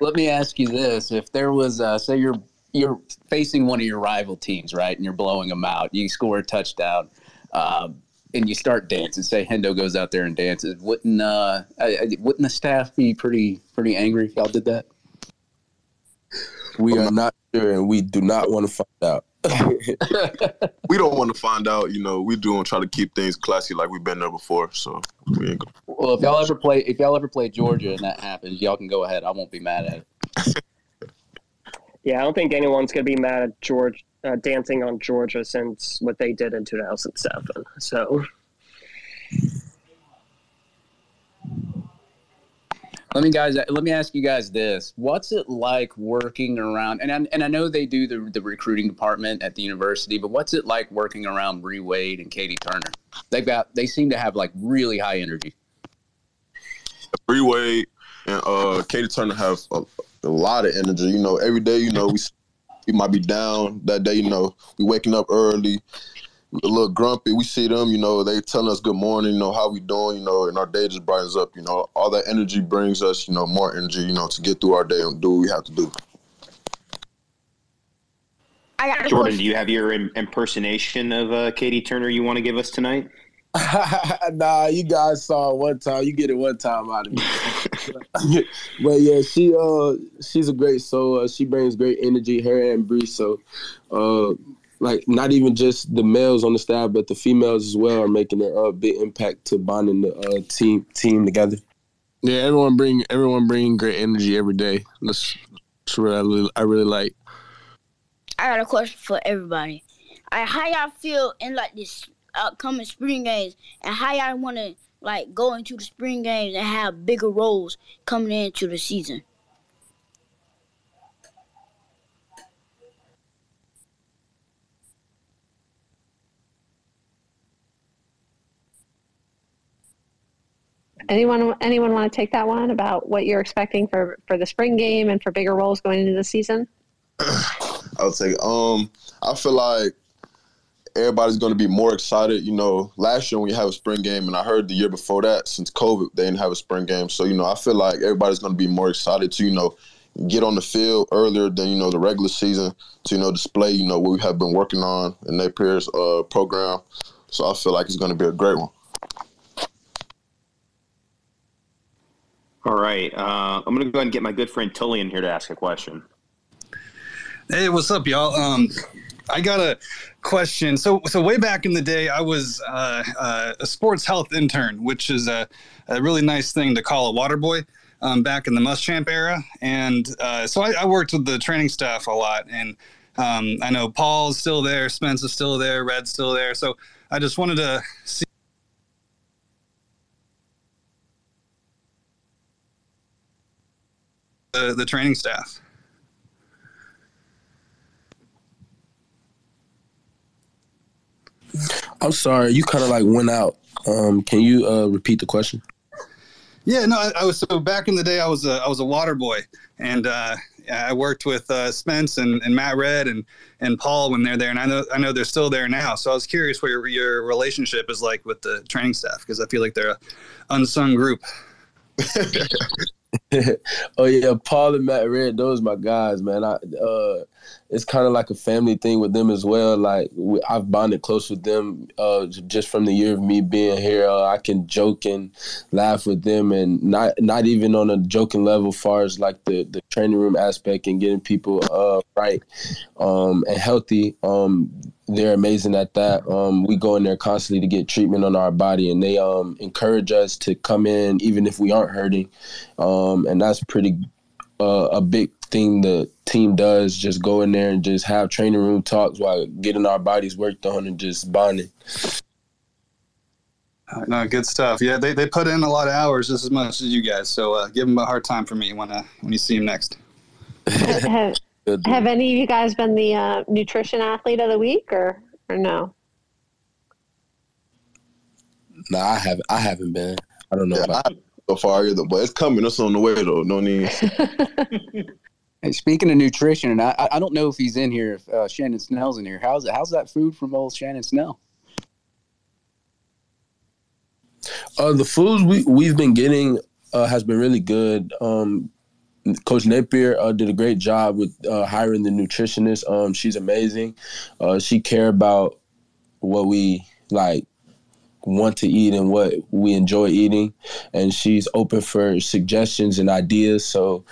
Let me ask you this: If there was, uh, say, you're you're facing one of your rival teams, right, and you're blowing them out, you score a touchdown, um, and you start dancing. Say Hendo goes out there and dances. Wouldn't uh, wouldn't the staff be pretty pretty angry if y'all did that? We are not sure, and we do not want to find out. [LAUGHS] we don't want to find out. You know, we do and try to keep things classy like we've been there before. So we ain't gonna. Well, if y'all ever play, if y'all ever play Georgia and that happens, y'all can go ahead. I won't be mad at it. [LAUGHS] yeah, I don't think anyone's gonna be mad at George uh, dancing on Georgia since what they did in 2007. So. Let me guys. Let me ask you guys this: What's it like working around? And I, and I know they do the the recruiting department at the university, but what's it like working around Bree Wade and Katie Turner? They've got. They seem to have like really high energy. Bree Wade, and uh, Katie Turner have a, a, lot of energy. You know, every day, you know, we we might be down that day. You know, we waking up early, a little grumpy. We see them, you know, they telling us good morning, you know, how we doing, you know, and our day just brightens up. You know, all that energy brings us, you know, more energy, you know, to get through our day and do what we have to do. Jordan, do you have your impersonation of uh, Katie Turner you want to give us tonight? [LAUGHS] nah, you guys saw it one time. You get it one time out of me. [LAUGHS] but yeah, she uh she's a great soul. Uh, she brings great energy. Her and Bree. So, uh, like not even just the males on the staff, but the females as well are making a uh, big impact to bonding the uh, team team together. Yeah, everyone bring everyone bring great energy every day. That's, that's what I really, I really like. I got a question for everybody. I, how y'all feel in like this upcoming spring games, and how y'all want to like go into the spring games and have bigger roles coming into the season? Anyone anyone want to take that one about what you're expecting for for the spring game and for bigger roles going into the season? [COUGHS] I'll take. Um, I feel like everybody's going to be more excited. You know, last year when we have a spring game, and I heard the year before that, since COVID, they didn't have a spring game. So you know, I feel like everybody's going to be more excited to you know get on the field earlier than you know the regular season to you know display you know what we have been working on in Napier's uh, program. So I feel like it's going to be a great one. All right, uh, I'm going to go ahead and get my good friend Tully in here to ask a question. Hey, what's up, y'all? Um, I got a question. So, so way back in the day, I was uh, uh, a sports health intern, which is a, a, really nice thing to call a water boy. Um, back in the Muschamp era, and uh, so I, I, worked with the training staff a lot. And um, I know Paul's still there, Spence is still there, Red's still there. So I just wanted to see. The, the training staff. I'm sorry, you kind of like went out. Um, can you uh, repeat the question? Yeah, no, I, I, was so back in the day. I was a I was a water boy, and uh, I worked with uh, Spence and, and Matt Red and and Paul when they're there, and I know I know they're still there now. So I was curious what your, your relationship is like with the training staff because I feel like they're a unsung group. [LAUGHS] [LAUGHS] oh yeah, Paul and Matt Red, those my guys, man. I uh, it's kind of like a family thing with them as well. Like we, I've bonded close with them uh, just from the year of me being here. Uh, I can joke and laugh with them, and not not even on a joking level, far as like the the training room aspect and getting people uh, right um, and healthy. Um, they're amazing at that. Um, we go in there constantly to get treatment on our body, and they um, encourage us to come in even if we aren't hurting, um, and that's pretty uh, a big thing the team does. Just go in there and just have training room talks while getting our bodies worked on and just bonding. No, good stuff. Yeah, they, they put in a lot of hours just as much as you guys. So uh, give them a hard time for me when uh, when you see them next. have, [LAUGHS] have any of you guys been the uh, nutrition athlete of the week or or no? No, I haven't. I haven't been. I don't know. Yeah, about so far either, but it's coming. It's on the way though. No need. [LAUGHS] hey, speaking of nutrition, and I, I don't know if he's in here. If uh, Shannon Snell's in here, how's how's that food from old Shannon Snell? Uh, the foods we we've been getting uh, has been really good. Um, Coach Napier uh, did a great job with uh, hiring the nutritionist. Um, she's amazing. Uh, she care about what we like want to eat and what we enjoy eating, and she's open for suggestions and ideas. So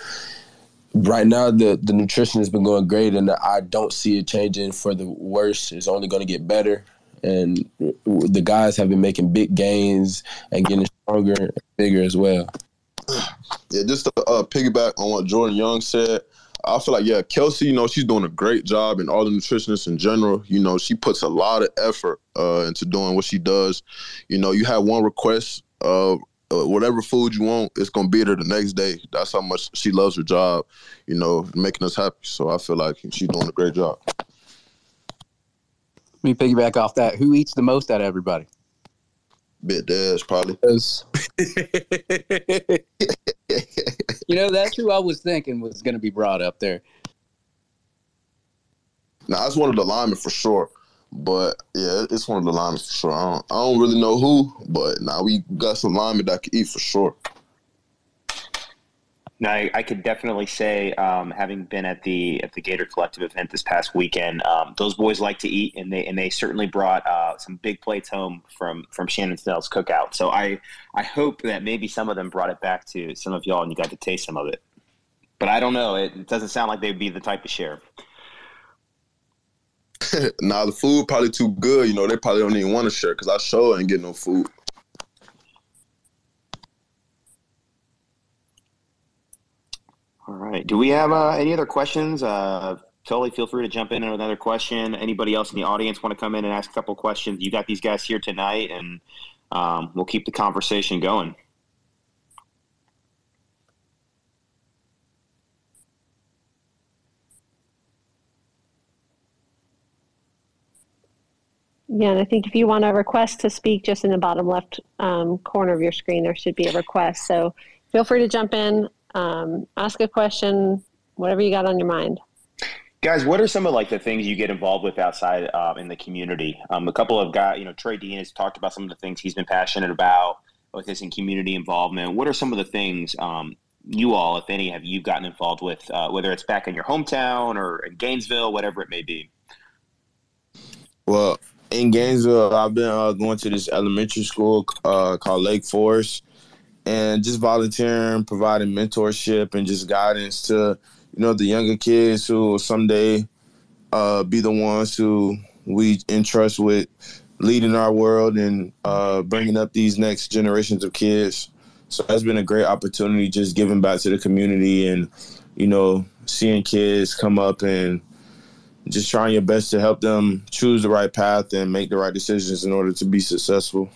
right now the the nutrition has been going great, and I don't see it changing for the worse. It's only going to get better, and the guys have been making big gains and getting stronger and bigger as well. Yeah, just to uh, piggyback on what Jordan Young said, I feel like yeah, Kelsey, you know, she's doing a great job, and all the nutritionists in general, you know, she puts a lot of effort uh, into doing what she does. You know, you have one request, uh, uh, whatever food you want, it's gonna be there the next day. That's how much she loves her job, you know, making us happy. So I feel like she's doing a great job. Let me piggyback off that. Who eats the most out of everybody? Bit Dash, probably. [LAUGHS] you know, that's who I was thinking was going to be brought up there. Now that's one of the linemen for sure. But yeah, it's one of the linemen for sure. I don't, I don't really know who, but now we got some linemen that can eat for sure. Now I, I could definitely say, um, having been at the at the Gator Collective event this past weekend, um, those boys like to eat, and they and they certainly brought uh, some big plates home from from Shannon Snell's cookout. So I I hope that maybe some of them brought it back to some of y'all, and you got to taste some of it. But I don't know. It doesn't sound like they'd be the type to share. [LAUGHS] nah, the food probably too good. You know, they probably don't even want to share because I sure ain't get no food. All right. Do we have uh, any other questions? Uh, totally feel free to jump in with another question. Anybody else in the audience want to come in and ask a couple questions? You got these guys here tonight, and um, we'll keep the conversation going. Yeah, and I think if you want a request to speak, just in the bottom left um, corner of your screen, there should be a request. So feel free to jump in, um, ask a question, whatever you got on your mind. Guys, what are some of like the things you get involved with outside uh, in the community? Um, a couple of guys, you know, Trey Dean has talked about some of the things he's been passionate about with his in community involvement. What are some of the things um, you all, if any, have you gotten involved with, uh, whether it's back in your hometown or in Gainesville, whatever it may be? Well, in Gainesville, I've been uh, going to this elementary school uh, called Lake Forest, and just volunteering, providing mentorship and just guidance to you know the younger kids who will someday uh, be the ones who we entrust with leading our world and uh, bringing up these next generations of kids. So that's been a great opportunity, just giving back to the community and you know seeing kids come up and just trying your best to help them choose the right path and make the right decisions in order to be successful.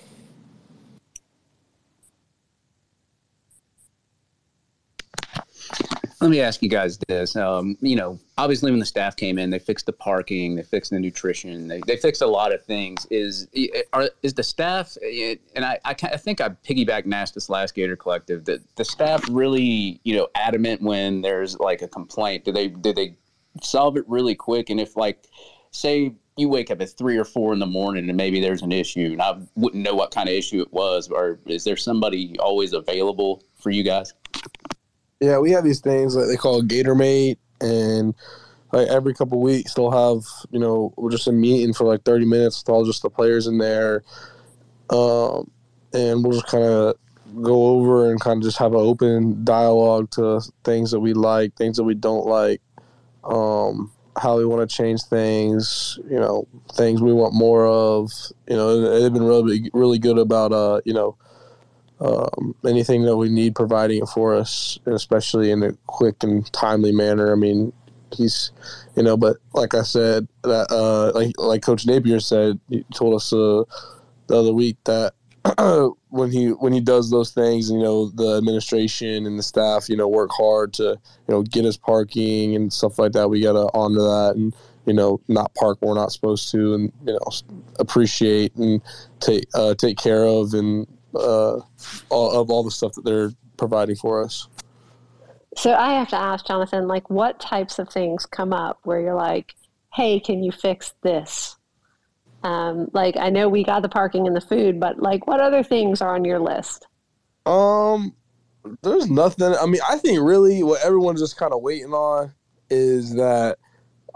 Let me ask you guys this. Um, you know, obviously, when the staff came in, they fixed the parking, they fixed the nutrition, they, they fixed a lot of things. Is are, is the staff? And I, I, I think I piggyback and this last Gator Collective that the staff really, you know, adamant when there's like a complaint. Do they do they solve it really quick? And if like, say you wake up at three or four in the morning and maybe there's an issue, and I wouldn't know what kind of issue it was, or is there somebody always available for you guys? Yeah, we have these things that they call Gatormate, and like every couple weeks they'll have you know we're just a meeting for like thirty minutes with all just the players in there, um, and we'll just kind of go over and kind of just have an open dialogue to things that we like, things that we don't like, um, how we want to change things, you know, things we want more of. You know, they've been really really good about uh, you know um, anything that we need providing it for us, especially in a quick and timely manner. I mean, he's, you know, but like I said, that uh, like like Coach Napier said, he told us uh, the other week that [CLEARS THROAT] when he when he does those things, you know, the administration and the staff, you know, work hard to you know get us parking and stuff like that. We gotta honor that and you know not park where we're not supposed to, and you know appreciate and take uh, take care of and uh, all, of all the stuff that they're providing for us. So I have to ask Jonathan, like, what types of things come up where you're like, "Hey, can you fix this?" Um, like, I know we got the parking and the food, but like, what other things are on your list? Um, there's nothing. I mean, I think really what everyone's just kind of waiting on is that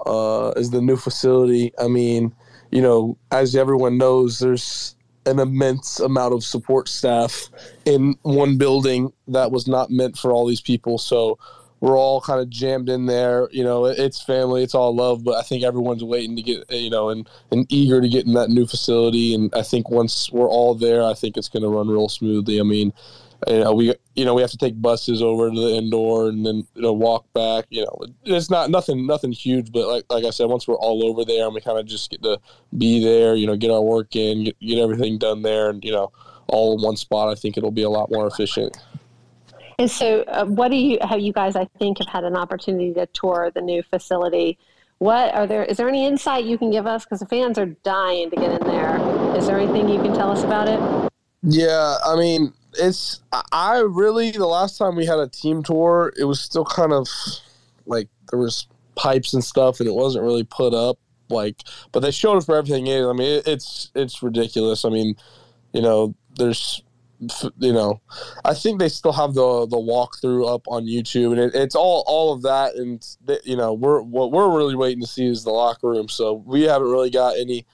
uh, is the new facility. I mean, you know, as everyone knows, there's an immense amount of support staff in one building that was not meant for all these people. So we're all kind of jammed in there. You know, it's family, it's all love, but I think everyone's waiting to get, you know, and, and eager to get in that new facility. And I think once we're all there, I think it's going to run real smoothly. I mean, you know, we you know we have to take buses over to the indoor and then you know walk back. You know, it's not nothing nothing huge, but like like I said, once we're all over there and we kind of just get to be there, you know, get our work in, get, get everything done there, and you know, all in one spot. I think it'll be a lot more efficient. And so, uh, what do you have? You guys, I think, have had an opportunity to tour the new facility. What are there? Is there any insight you can give us? Because the fans are dying to get in there. Is there anything you can tell us about it? Yeah, I mean, it's I really the last time we had a team tour, it was still kind of like there was pipes and stuff, and it wasn't really put up like. But they showed us where everything is. I mean, it, it's it's ridiculous. I mean, you know, there's you know, I think they still have the the walkthrough up on YouTube, and it, it's all all of that. And you know, we're what we're really waiting to see is the locker room. So we haven't really got any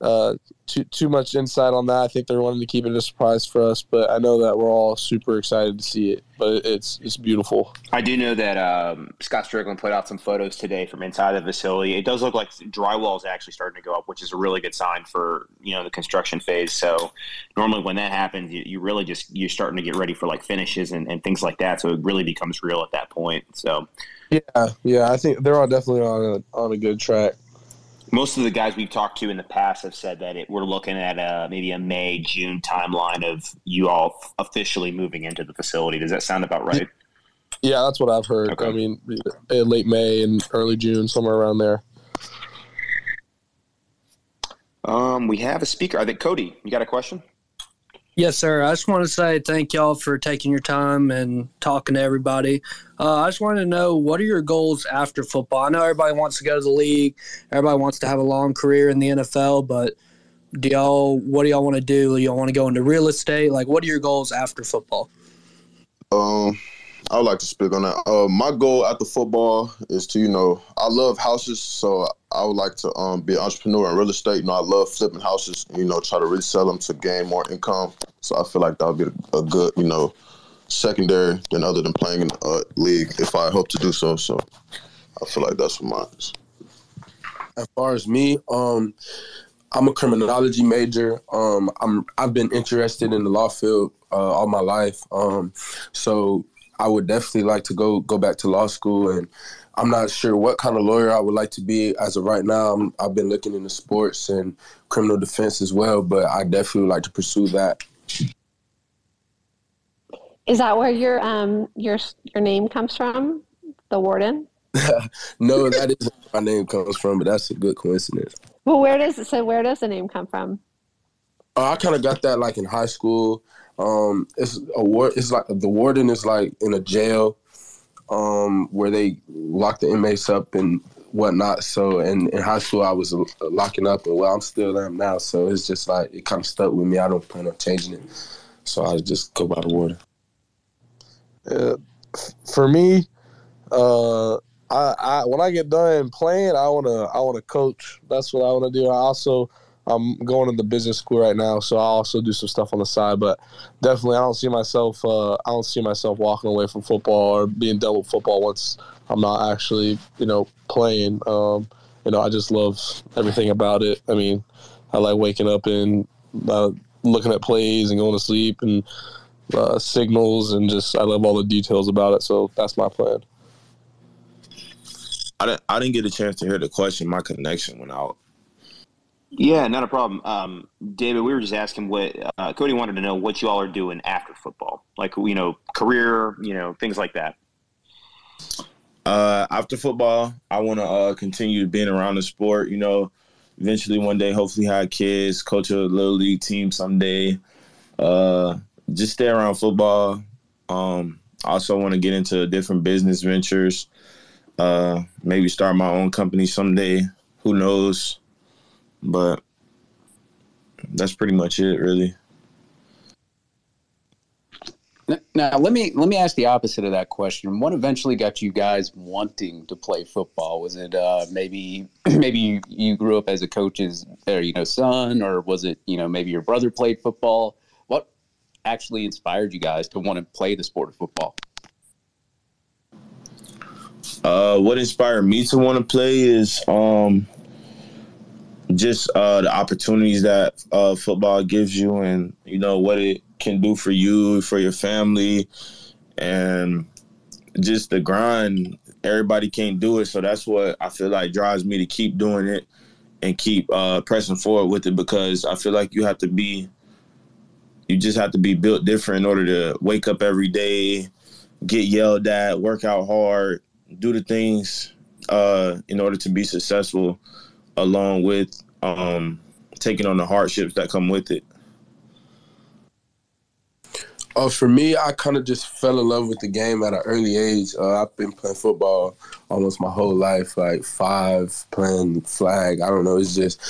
uh, too too much insight on that. I think they're wanting to keep it a surprise for us, but I know that we're all super excited to see it. But it's it's beautiful. I do know that um, Scott Stricklin put out some photos today from inside the facility. It does look like drywall is actually starting to go up, which is a really good sign for you know the construction phase. So normally when that happens, you, you really just you're starting to get ready for like finishes and, and things like that. So it really becomes real at that point. So yeah, yeah, I think they're all definitely on a on a good track most of the guys we've talked to in the past have said that it, we're looking at a, maybe a May June timeline of you all officially moving into the facility. Does that sound about right? Yeah, that's what I've heard. Okay. I mean, late May and early June, somewhere around there. Um, we have a speaker. I think Cody, you got a question? Yes, sir. I just want to say thank y'all for taking your time and talking to everybody. Uh, I just wanted to know what are your goals after football? I know everybody wants to go to the league, everybody wants to have a long career in the NFL, but do y'all what do y'all want to do? Do y'all want to go into real estate? Like, what are your goals after football? Um, I would like to speak on that. Uh, my goal after football is to, you know, I love houses, so I would like to um, be an entrepreneur in real estate. You know, I love flipping houses. You know, try to resell them to gain more income. So I feel like that would be a good, you know, secondary than other than playing in a league if I hope to do so. So I feel like that's what mine is. As far as me, um, I'm a criminology major. Um, I'm I've been interested in the law field uh, all my life. Um, so I would definitely like to go go back to law school, and I'm not sure what kind of lawyer I would like to be as of right now. i have been looking into sports and criminal defense as well, but I definitely would like to pursue that. Is that where your um your your name comes from, the warden? [LAUGHS] no, that isn't where my name comes from, but that's a good coincidence. Well, where does so where does the name come from? Uh, I kind of got that like in high school. Um, it's a war. It's like the warden is like in a jail, um, where they lock the inmates up and whatnot. So, in, high school, I was locking up, and well, I'm still am now. So it's just like it kind of stuck with me. I don't plan on changing it. So I just go by the warden. Uh, for me, uh, I, I when I get done playing, I wanna I wanna coach. That's what I wanna do. I also I'm going to the business school right now, so I also do some stuff on the side. But definitely, I don't see myself. Uh, I don't see myself walking away from football or being done with football once I'm not actually, you know, playing. Um, you know, I just love everything about it. I mean, I like waking up and uh, looking at plays and going to sleep and uh, signals and just I love all the details about it. So that's my plan. I didn't. I didn't get a chance to hear the question. My connection went out. Yeah, not a problem. Um, David, we were just asking what uh, Cody wanted to know what you all are doing after football, like you know, career, you know, things like that. Uh, after football, I want to uh, continue being around the sport. You know, eventually one day, hopefully, have kids, coach a little league team someday. Uh, just stay around football. Um, also want to get into different business ventures. Uh, maybe start my own company someday. Who knows? But that's pretty much it, really. Now let me let me ask the opposite of that question. What eventually got you guys wanting to play football? Was it uh, maybe [CLEARS THROAT] maybe you, you grew up as a coach's or you know son, or was it you know maybe your brother played football? What actually inspired you guys to want to play the sport of football? Uh, what inspired me to want to play is um, just uh, the opportunities that uh, football gives you, and you know what it can do for you, for your family, and just the grind. Everybody can't do it, so that's what I feel like drives me to keep doing it and keep uh, pressing forward with it because I feel like you have to be, you just have to be built different in order to wake up every day, get yelled at, work out hard, do the things uh, in order to be successful along with um, taking on the hardships that come with it. Uh, for me, I kind of just fell in love with the game at an early age. Uh, I've been playing football almost my whole life, like five, playing flag. I don't know. It's just,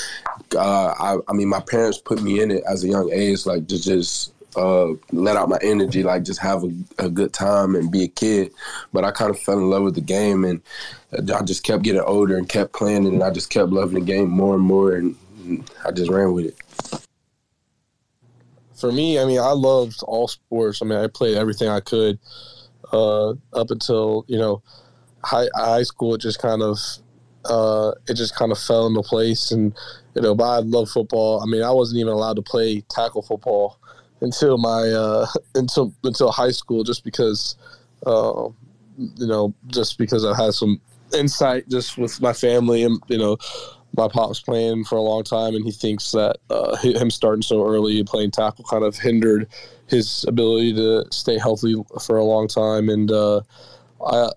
uh, I, I mean, my parents put me in it as a young age, like to just uh, let out my energy, like just have a, a, good time and be a kid. But I kind of fell in love with the game, and I just kept getting older and kept playing, and I just kept loving the game more and more, and I just ran with it for me, I mean, I loved all sports. I mean, I played everything I could uh, up until you know high high school. It just kind of uh, it just kind of fell into place, and you know, but I love football. I mean, I wasn't even allowed to play tackle football until my uh, [LAUGHS] until until high school, just because uh, you know, just because I had some insight just with my family and you know my pop's playing for a long time, and he thinks that uh, him starting so early and playing tackle kind of hindered his ability to stay healthy for a long time. And uh, I,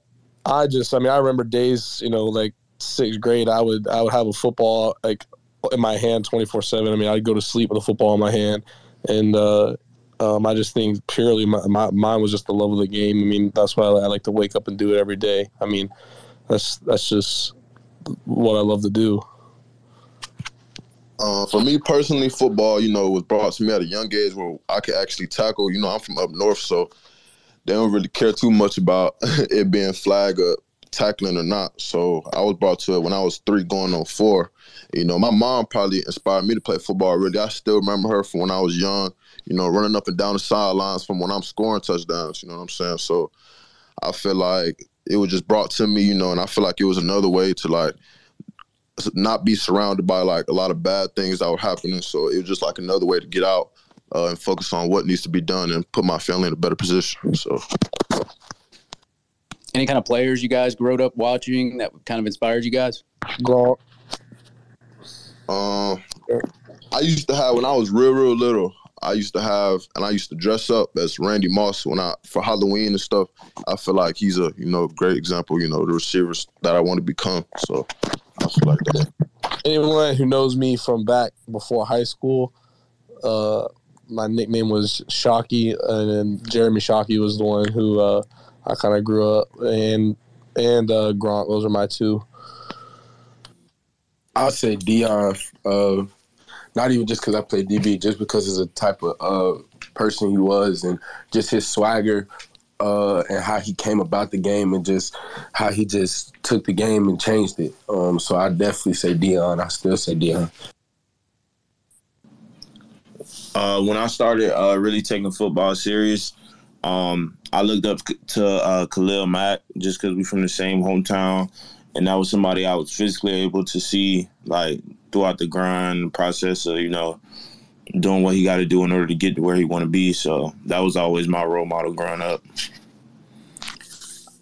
I just, I mean, I remember days, you know, like sixth grade, I would, I would have a football like in my hand twenty four seven. I mean, I'd go to sleep with a football in my hand, and uh, um, I just think purely my, my mine was just the love of the game. I mean, that's why I like to wake up and do it every day. I mean, that's that's just what I love to do. Uh, for me personally, football, you know, was brought to me at a young age where I could actually tackle. You know, I'm from up north, so they don't really care too much about [LAUGHS] it being flag or tackling or not. So I was brought to it when I was three, going on four. You know, my mom probably inspired me to play football. Really, I still remember her from when I was young. You know, running up and down the sidelines from when I'm scoring touchdowns. You know what I'm saying? So I feel like it was just brought to me. You know, and I feel like it was another way to like not be surrounded by like a lot of bad things that were happening. So it was just like another way to get out uh, and focus on what needs to be done and put my family in a better position. So, any kind of players you guys grew up watching that kind of inspired you guys? Gronk. Um, I used to have when I was real, real little. I used to have, and I used to dress up as Randy Moss when I for Halloween and stuff. I feel like he's a you know great example. You know the receivers that I want to become. So I feel like that. Anyone who knows me from back before high school, uh, my nickname was Shockey, and then Jeremy Shockey was the one who uh, I kind of grew up and and uh, Gronk. Those are my two. I'll say Deion. Uh, not even just because I played DB, just because of the type of uh, person he was and just his swagger uh, and how he came about the game and just how he just took the game and changed it. Um, so I definitely say Deion. I still say Deion. Uh, when I started uh, really taking football serious, um, I looked up to uh, Khalil Mack just because we're from the same hometown, and that was somebody I was physically able to see like throughout the grind process of you know doing what he got to do in order to get to where he want to be. So that was always my role model growing up.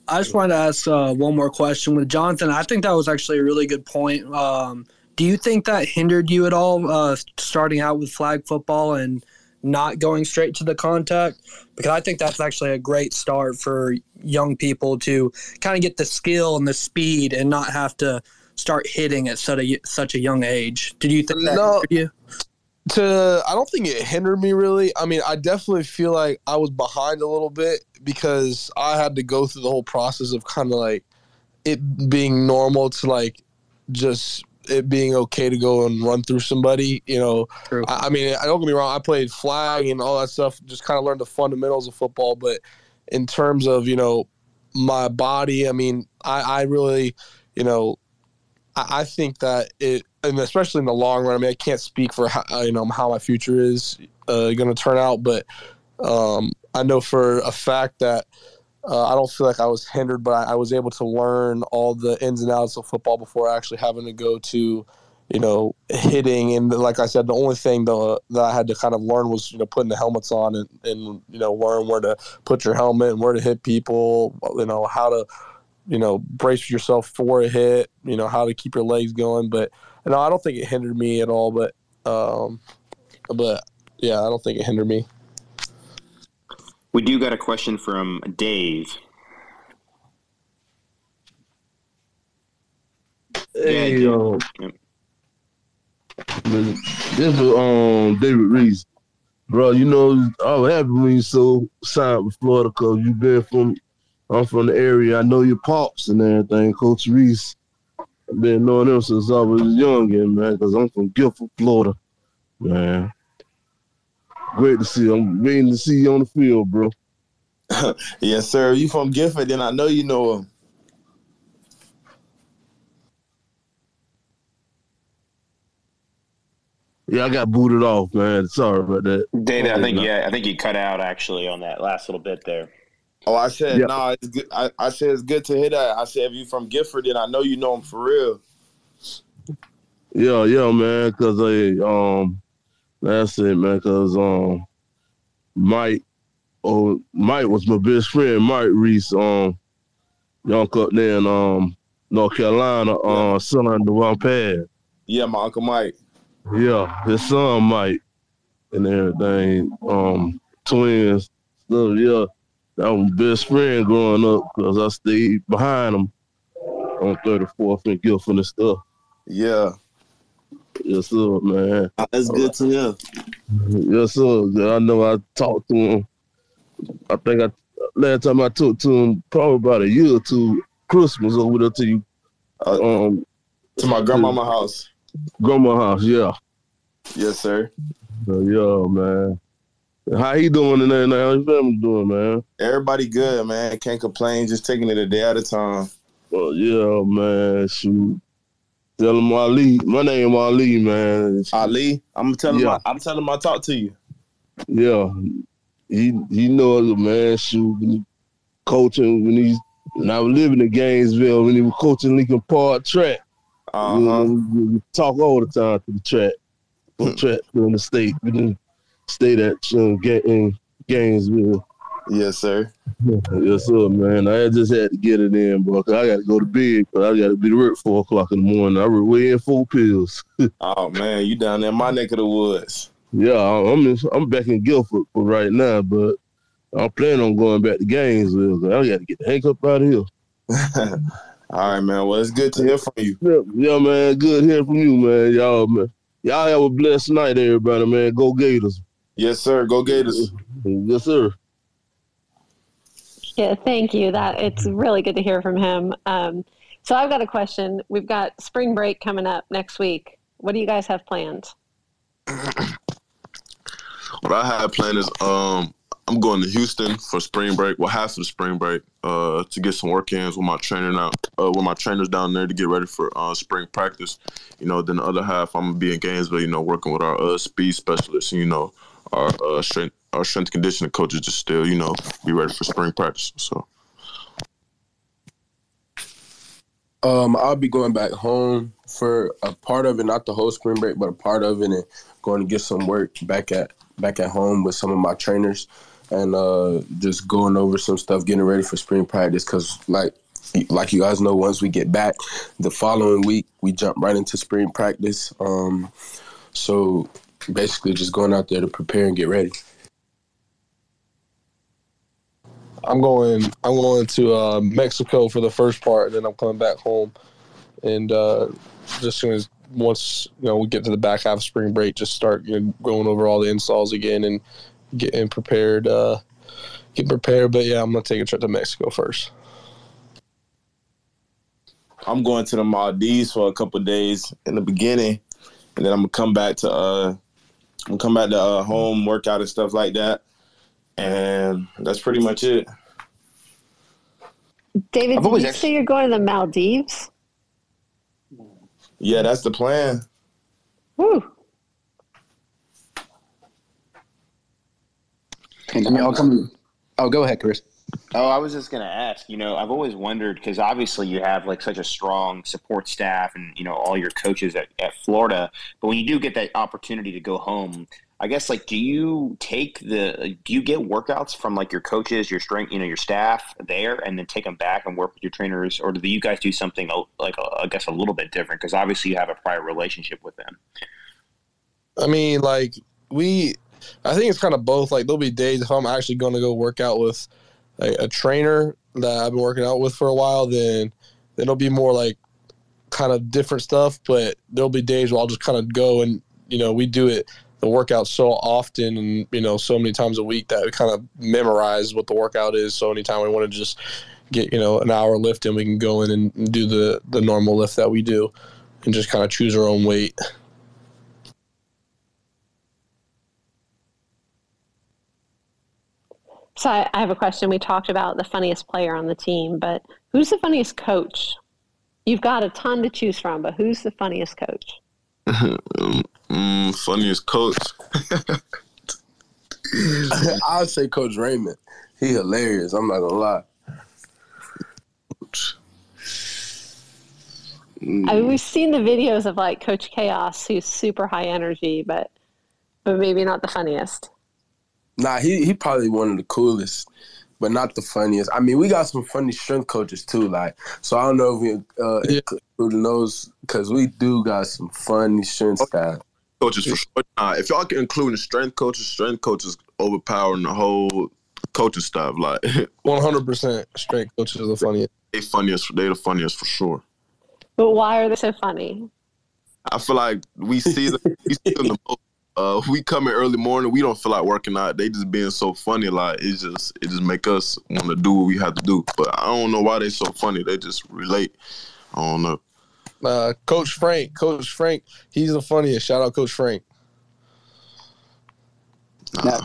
I just wanted to ask uh, one more question with Jonathan. I think that was actually a really good point. Um, do you think that hindered you at all uh, starting out with flag football and not going straight to the contact? Because I think that's actually a great start for young people to kind of get the skill and the speed and not have to start hitting at such a such a young age. Did you think that no, you? To I don't think it hindered me really. I mean, I definitely feel like I was behind a little bit because I had to go through the whole process of kind of like it being normal to like just it being okay to go and run through somebody. You know, I, I, mean, I don't get me wrong. I played flag and all that stuff. Just kind of learned the fundamentals of football. But in terms of you know my body, I mean, I, I really, you know, I, I think that it, and especially in the long run. I mean, I can't speak for how you know how my future is uh, going to turn out, but um, I know for a fact that uh, I don't feel like I was hindered, but I, I, was able to learn all the ins and outs of football before actually having to go to, you know, hitting. And like I said, the only thing though, that I had to kind of learn was, you know, putting the helmets on and, and, you know, learn where to put your helmet and where to hit people, you know, how to, you know, brace yourself for a hit, you know, how to keep your legs going. But, know, I don't think it hindered me at all, but, um, but yeah, I don't think it hindered me. We do got a question from Dave. Hey, yeah, um, this is um David Reese. bro, you know, I was happy when you so signed with Florida because you been from, I'm from the area. I know your pops and everything, Coach Reese. I've been knowing him since I was young, man, because I'm from Gifford, Florida, man. Great to see you. I'm waiting to see you on the field, bro. [LAUGHS] yes, sir. You from Gifford, then I know you know him. Yeah, I got booted off, man. Sorry about that. Data, I think yeah, I think you cut out actually on that last little bit there. Oh, I said Yeah. no. Nah, it's good. I, I said it's good to hear that. I said if you from Gifford, then I know you know him for real. Yeah, yeah, man. Cause I um, that's it, man. Cause um, Mike, oh, Mike was my best friend. Mike Reese, um, young up there in um North Carolina, uh, son of the one pad. Yeah, my uncle Mike. Yeah, his son Mike and everything. Um, twins. So yeah, that was my best friend growing up because I stayed behind him on 34th and Guilford and stuff. Yeah. Yes, sir, man. That's good to hear. Yes, sir. I know I talked to him. I think I last time I talked to him probably about a year or two, Christmas over there to you. Um, to my grandmama house. Grandma house, yeah. Yes, sir. Yeah, man. How he doing and everything? How his family doing, man? Everybody good, man. Can't complain. Just taking it a day at a time. Well, yeah, man. Shoot. Tell him Ali. My name Ali, man. Ali, I'm gonna tell him. I, I'm telling him I talk to you. Yeah, he he knows man. Shoot, when he coaching when he's when I was living in Gainesville when he was coaching Lincoln Park track. Uh-huh. We, we- we talk all the time to the track, for track in the state. We didn't stay that um, Ga- in Gainesville. Yes, sir. Yes, sir, man. I just had to get it in, bro. I got to go to bed, but I got to be to work four o'clock in the morning. I was way in four pills. [LAUGHS] Oh man, you down there in my neck of the woods. Yeah, I'm in, I'm back in Guilford for right now, but I'm planning on going back to Gainesville. I got to get the heck up out of here. [LAUGHS] All right, man. Well, it's good to hear from you. Yeah, yeah, man. Good hearing from you, man. Y'all, man. Y'all have a blessed night, everybody, man. Go Gators. Yes, sir. Go Gators. Yes, sir. Yeah, thank you. That it's really good to hear from him. Um, so I've got a question. We've got spring break coming up next week. What do you guys have planned? [CLEARS THROAT] What I have planned is um I'm going to Houston for spring break. Well, half of the spring break uh, to get some work ins with my trainer now. Uh, with my trainers down there to get ready for uh, spring practice. You know, then the other half I'm gonna be in Gainesville. You know, working with our uh, speed specialists. You know, our uh, strength our strength conditioning coaches to still you know be ready for spring practice. So Um, I'll be going back home for a part of it, not the whole spring break, but a part of it, and going to get some work back at back at home with some of my trainers, and uh, just going over some stuff, getting ready for spring practice. Cause like like you guys know, once we get back, the following week we jump right into spring practice. Um, so basically, just going out there to prepare and get ready. I'm going. I'm going to uh, Mexico for the first part, and then I'm coming back home. And uh, just soon as once you know we get to the back half of spring break, just start you know, going over all the installs again and getting prepared. Uh, getting prepared. But yeah, I'm gonna take a trip to Mexico first. I'm going to the Maldives for a couple days in the beginning, and then I'm gonna come back to uh, I'm come back to uh, home, workout and stuff like that, and that's pretty much it. David, I've did you actually- say you're going to the Maldives? Yeah, that's the plan. Woo. And I mean, I'll come. Oh, go ahead, Chris. Oh, I was just going to ask. You know, I've always wondered because obviously you have like such a strong support staff and you know all your coaches at, at Florida. But when you do get that opportunity to go home, I guess like do you take the do you get workouts from like your coaches, your strength, you know, your staff there, and then take them back and work with your trainers, or do you guys do something uh, like uh, I guess a little bit different because obviously you have a prior relationship with them. I mean, like we, I think it's kind of both. Like there'll be days if I'm actually going to go work out with a, a trainer that I've been working out with for a while, then then it'll be more like kind of different stuff. But there'll be days where I'll just kind of go and you know we do it the workout so often and you know so many times a week that we kind of memorize what the workout is. So anytime we want to just get you know an hour lift in, we can go in and do the the normal lift that we do, and just kind of choose our own weight. So I, I have a question. We talked about the funniest player on the team, but who's the funniest coach? You've got a ton to choose from, but who's the funniest coach? [LAUGHS] mm, funniest coach. [LAUGHS] I'd say Coach Raymond. He hilarious. I'm not gonna lie. I mean, we've seen the videos of like Coach Chaos, who's super high energy, but but maybe not the funniest. Nah, he he probably one of the coolest, but not the funniest. I mean, we got some funny strength coaches too. Like, so I don't know if we uh, Yeah. including those because we do got some funny strength guys. coaches for sure. Nah, if y'all can include strength coaches, strength coaches overpowering the whole coaching staff. Like [LAUGHS] One hundred percent strength coaches are the funniest. they funniest. They the funniest for sure. But why are they so funny? I feel like we see them, we see them the [LAUGHS] most. Uh, we come in early morning. We don't feel like working out. They just being so funny. Like it just it just make us want to do what we have to do. But I don't know why they so funny. They just relate. I don't know. Uh, Coach Frank, Coach Frank, he's the funniest. Shout out Coach Frank. Now,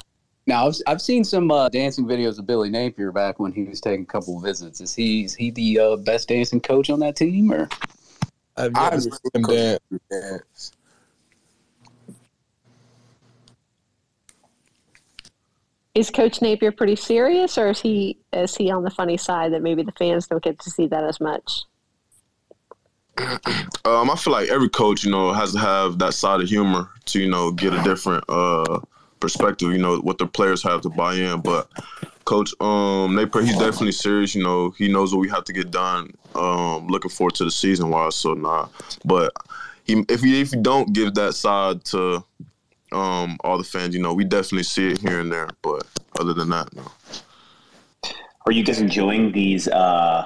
now I've, I've seen some uh, dancing videos of Billy Napier back when he was taking a couple visits. Is he is he the uh, best dancing coach on that team, or I've never seen him dance. Is Coach Napier pretty serious, or is he is he on the funny side that maybe the fans don't get to see that as much? [CLEARS THROAT] Um, I feel like every coach, you know, has to have that side of humor to, you know, get a different uh, perspective. You know, what the players have to buy in. But Coach um, Napier, he's definitely serious. You know, he knows what we have to get done. Um, looking forward to the season wise. So nah, but he if he if you don't give that side to um, all the fans, you know, we definitely see it here and there. But other than that, no. Are you guys enjoying these? Uh,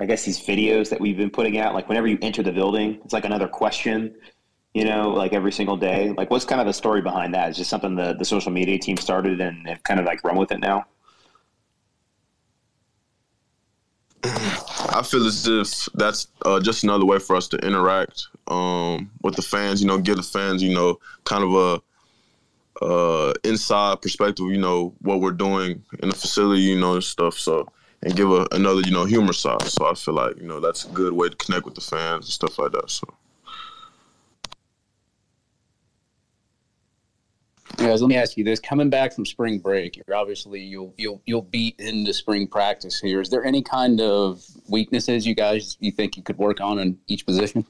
I guess these videos that we've been putting out. Like whenever you enter the building, it's like another question. You know, like every single day. Like, what's kind of the story behind that? Is just something the the social media team started and have kind of like run with it now. I feel as if that's uh, just another way for us to interact um, with the fans. You know, give the fans, you know, kind of a uh, inside perspective. You know what we're doing in the facility. You know and stuff. So and give a, another, you know, humor side. So I feel like you know that's a good way to connect with the fans and stuff like that. So. Guys, let me ask you this: Coming back from spring break, you're obviously you'll you'll you'll beat into spring practice here. Is there any kind of weaknesses you guys you think you could work on in each position?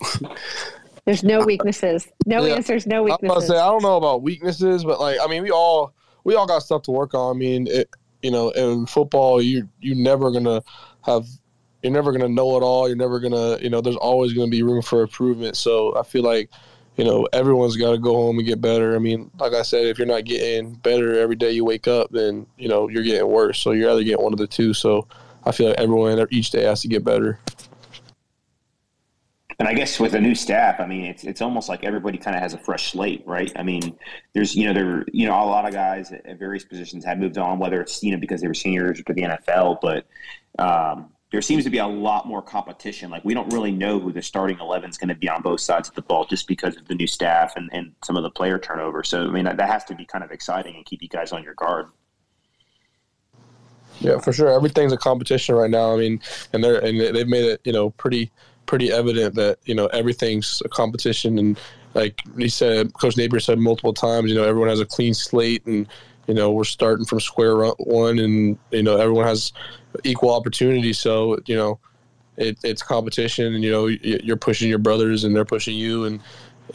[LAUGHS] There's no weaknesses. No Yeah. answers. No I'm about to weaknesses. say I don't know about weaknesses, but like I mean, we all we all got stuff to work on. I mean, it, you know, in football, you you never gonna have you're never gonna know it all. You're never gonna you know. There's always gonna be room for improvement. So I feel like you know everyone's got to go home and get better. I mean, like I said, if you're not getting better every day you wake up, then you know you're getting worse. So you're either getting one of the two. So I feel like everyone each day has to get better. And I guess with a new staff, I mean, it's it's almost like everybody kind of has a fresh slate, right? I mean, there's you know there you know a lot of guys at, at various positions have moved on, whether it's you know because they were seniors to the NFL, but um, there seems to be a lot more competition. Like we don't really know who the starting eleven is going to be on both sides of the ball, just because of the new staff and, and some of the player turnover. So I mean, that, that has to be kind of exciting and keep you guys on your guard. Yeah, for sure. Everything's a competition right now. I mean, and they're and they've made it, you know, pretty pretty evident that you know everything's a competition. And like he said, Coach Napier said multiple times, you know, everyone has a clean slate, and you know we're starting from square one, and you know everyone has equal opportunity. So you know, it, it's competition, and you know you're pushing your brothers, and they're pushing you, and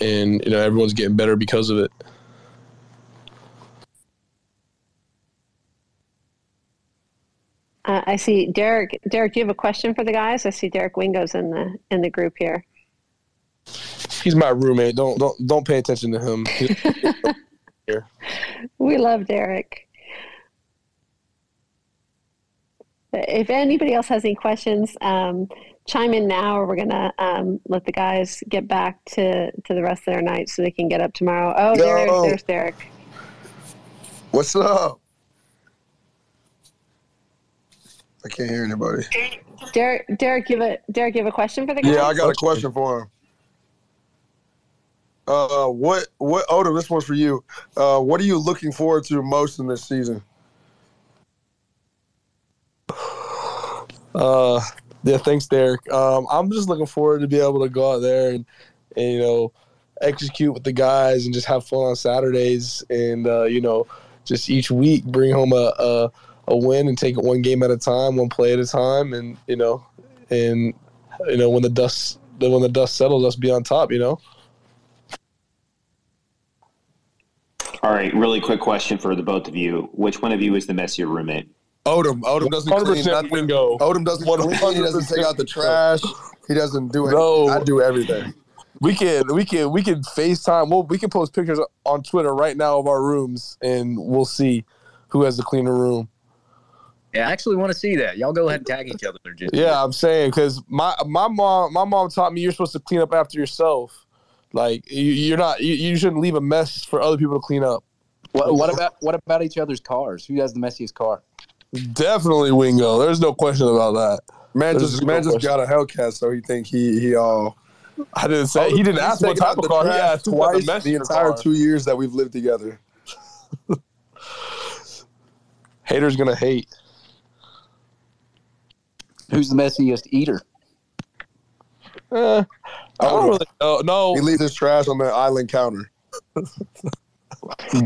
and you know everyone's getting better because of it. Uh, I see Derek. Derek, do you have a question for the guys? I see Derek Wingo's in the in the group here. He's my roommate. Don't don't don't pay attention to him. [LAUGHS] Here. We love Derek. if anybody else has any questions, um, chime in now, or we're gonna um, let the guys get back to to the rest of their night so they can get up tomorrow. Oh, there, Yo. there's Derek. What's up? I can't hear anybody. Derek, Derek, give a Derek, give a question for the guys. Yeah, I got a question for him. Uh, what what Odom? This one's for you. Uh, what are you looking forward to most in this season? Uh, yeah, thanks, Derek. Um, I'm just looking forward to be able to go out there and, and you know execute with the guys and just have fun on Saturdays and uh, you know just each week bring home a, a a win and take it one game at a time, one play at a time, and you know and you know when the dust when the dust settles, us be on top. You know. All right, really quick question for the both of you. Which one of you is the messier roommate? Odom. Odom doesn't clean 100% nothing. Wingo. Odom doesn't clean. He doesn't take out the trash. He doesn't do anything. No. I do everything. We can we can we can FaceTime. Well, we can post pictures on Twitter right now of our rooms, and we'll see who has the cleaner room. Yeah, I actually want to see that. Y'all go ahead and tag each other. Just Yeah, I'm saying because my my mom my mom taught me you're supposed to clean up after yourself. Like you, you're not you, you shouldn't leave a mess for other people to clean up. What, what about what about each other's cars? Who has the messiest car? Definitely Wingo. There's no question about that. Man There's just no man just question. got a Hellcat, so he think he he all. I didn't say he didn't ask what type of car. He trash asked twice the the entire car. two years that we've lived together. [LAUGHS] Haters gonna hate. Who's the messiest eater? Eh, I don't oh. really know. No, He leaves his trash on the island counter.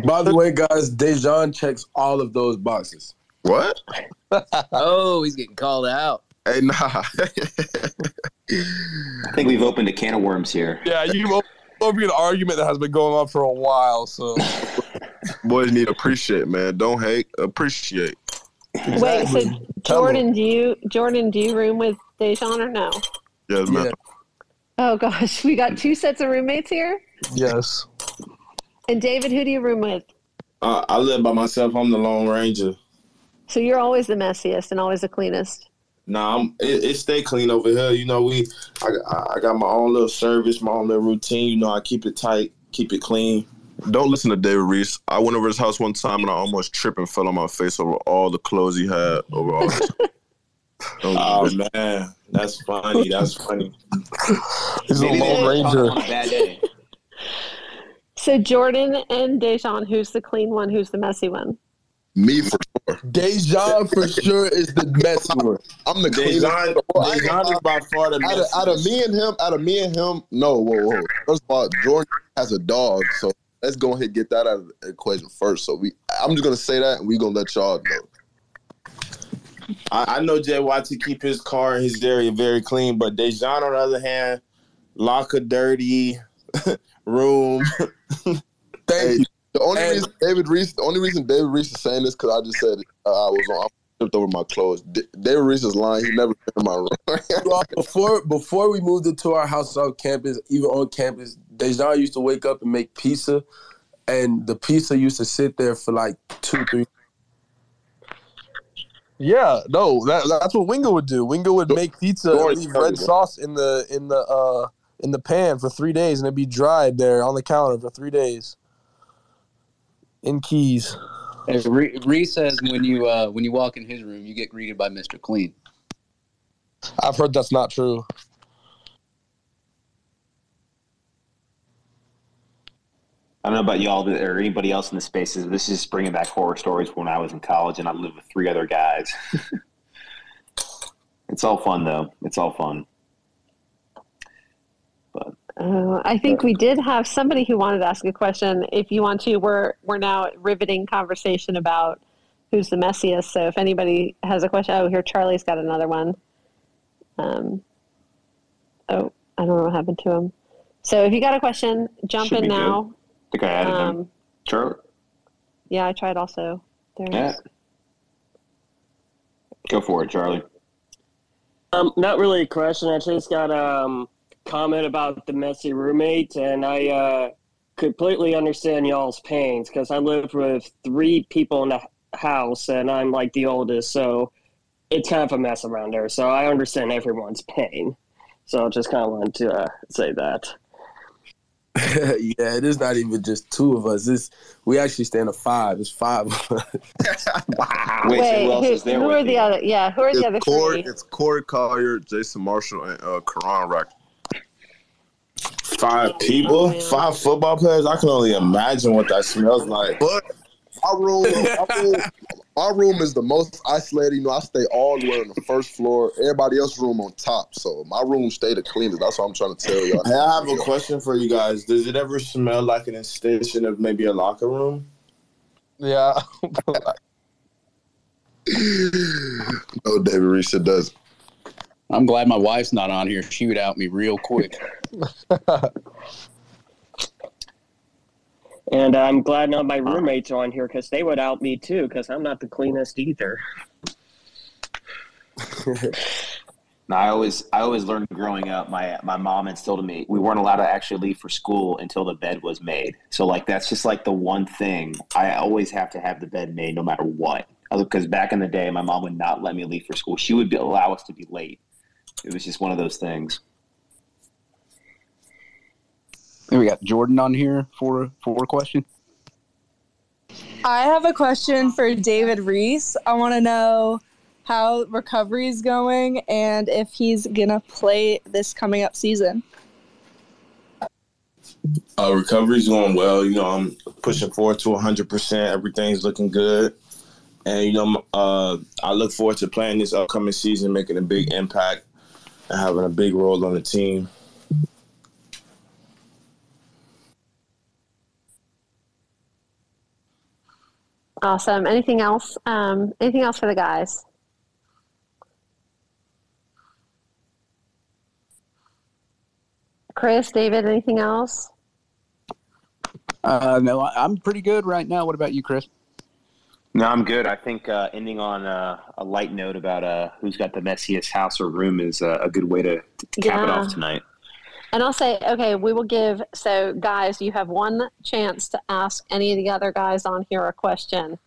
By the way, guys, Daejon checks all of those boxes. What? [LAUGHS] oh, he's getting called out. Hey, nah. I think we've opened a can of worms here. Yeah, you over an argument that has been going on for a while. So [LAUGHS] Boys need appreciate, man. Don't hate, appreciate. Wait, so Jordan, do you Jordan, do you room with Daejon or no? Yes, man. Yeah. Oh gosh, [LAUGHS] we got two sets of roommates here. yes, And David, who do you room with? Uh, I live by myself. I'm the Lone Ranger. So you're always the messiest and always the cleanest. Nah, I'm, it, it stay clean over here. You know, we I, I I got my own little service, my own little routine. You know, I keep it tight, keep it clean. Don't listen to David Reese. I went over his house one time and I almost tripped and fell on my face over all the clothes he had over all his. [LAUGHS] Oh um, man, that's funny. That's funny. [LAUGHS] he's a Maybe lone ranger. bad day. So Jordan and Daejon, who's the clean one? Who's the messy one? Me for sure. Daejon for sure is the messy one. I'm the cleanest. Daejon, Well, I ain't gonna Daejon is by far the out of, out of me and him, out of me and him, no, whoa, whoa. First of all, Jordan has a dog, so let's go ahead and get that out of the equation first. So we, I'm just gonna say that, and we gonna let y'all know. I, I know Jay Watt to keep his car and his area very clean, but Daejon, on the other hand, locker dirty, [LAUGHS] room. Thank Hey, you. the only And- reason David Reese, the only reason David Reese is saying this because I just said uh, I was on, I tripped over my clothes. D- David Reese is lying. He never been in my room. Well, before before we moved into our house on campus, even on campus, Daejon used to wake up and make pizza, and the pizza used to sit there for like two, three. Yeah, no, that, that's what Wingo would do. Wingo would make pizza and Jordan, leave red sauce in the in the uh in the pan for three days, and it'd be dried there on the counter for three days. In Keys. Hey, Ree, Ree says when you uh, when you walk in his room, you get greeted by Mister Clean. I've heard that's not true. I don't know about y'all or anybody else in the spaces. This is bringing back horror stories from when I was in college and I lived with three other guys. [LAUGHS] it's all fun though. It's all fun. Uh, I think we did have somebody who wanted to ask a question. If you want to, we're we're now riveting conversation about who's the messiest. So if anybody has a question, oh, here Charlie's got another one. Um, oh, I don't know what happened to him. So if you got a question, jump Should in now. I think I added them. Um, Sure. yeah, I tried also. There it Yeah. is. Go for it, Charlie. Um, not really a question. I just got a um, comment about the messy roommate, and I uh, completely understand y'all's pains because I live with three people in the house, and I'm like the oldest. So it's kind of a mess around there. So I understand everyone's pain. So I just kind of wanted to uh, say that. [LAUGHS] yeah, it is not even just two of us. It's we actually stand a five. It's five. of us. [LAUGHS] wow. Wait, who, who are the other? Yeah, who are the other Corey, three? it's Corey Collier, Jason Marshall, and uh, Karan Rack. Five people, five football players. I can only imagine what that smells like. But our room, our room, our room is the most isolated. You know, I stay all the way on the first floor. Everybody else's room on top. So my room stay the cleanest. That's what I'm trying to tell y'all. Hey, I have a question for you guys. Does it ever smell like an extension of maybe a locker room? Yeah. [LAUGHS] no, David Reese, it does. I'm glad my wife's not on here. She would out me real quick. [LAUGHS] And I'm glad none of my roommates are on here because they would out me too because I'm not the cleanest either. [LAUGHS] No, I always I always learned growing up. My my mom instilled in me we weren't allowed to actually leave for school until the bed was made. So like that's just like the one thing I always have to have the bed made no matter what. Because back in the day, my mom would not let me leave for school. She would be, allow us to be late. It was just one of those things. And we got Jordan on here for for a question. I have a question for David Reese. I want to know how recovery is going and if he's gonna play this coming up season. Uh, recovery's going well. You know, I'm pushing forward to 100%. Everything's looking good. And, you know, uh, I look forward to playing this upcoming season, making a big impact and having a big role on the team. Awesome. Anything else? Um, anything else for the guys? Chris, David, anything else? Uh, no, I- I'm pretty good right now. What about you, Chris? No, I'm good. I think uh, ending on uh, a light note about uh, who's got the messiest house or room is uh, a good way to, to cap it off tonight. And I'll say, okay, we will give. So, guys, you have one chance to ask any of the other guys on here a question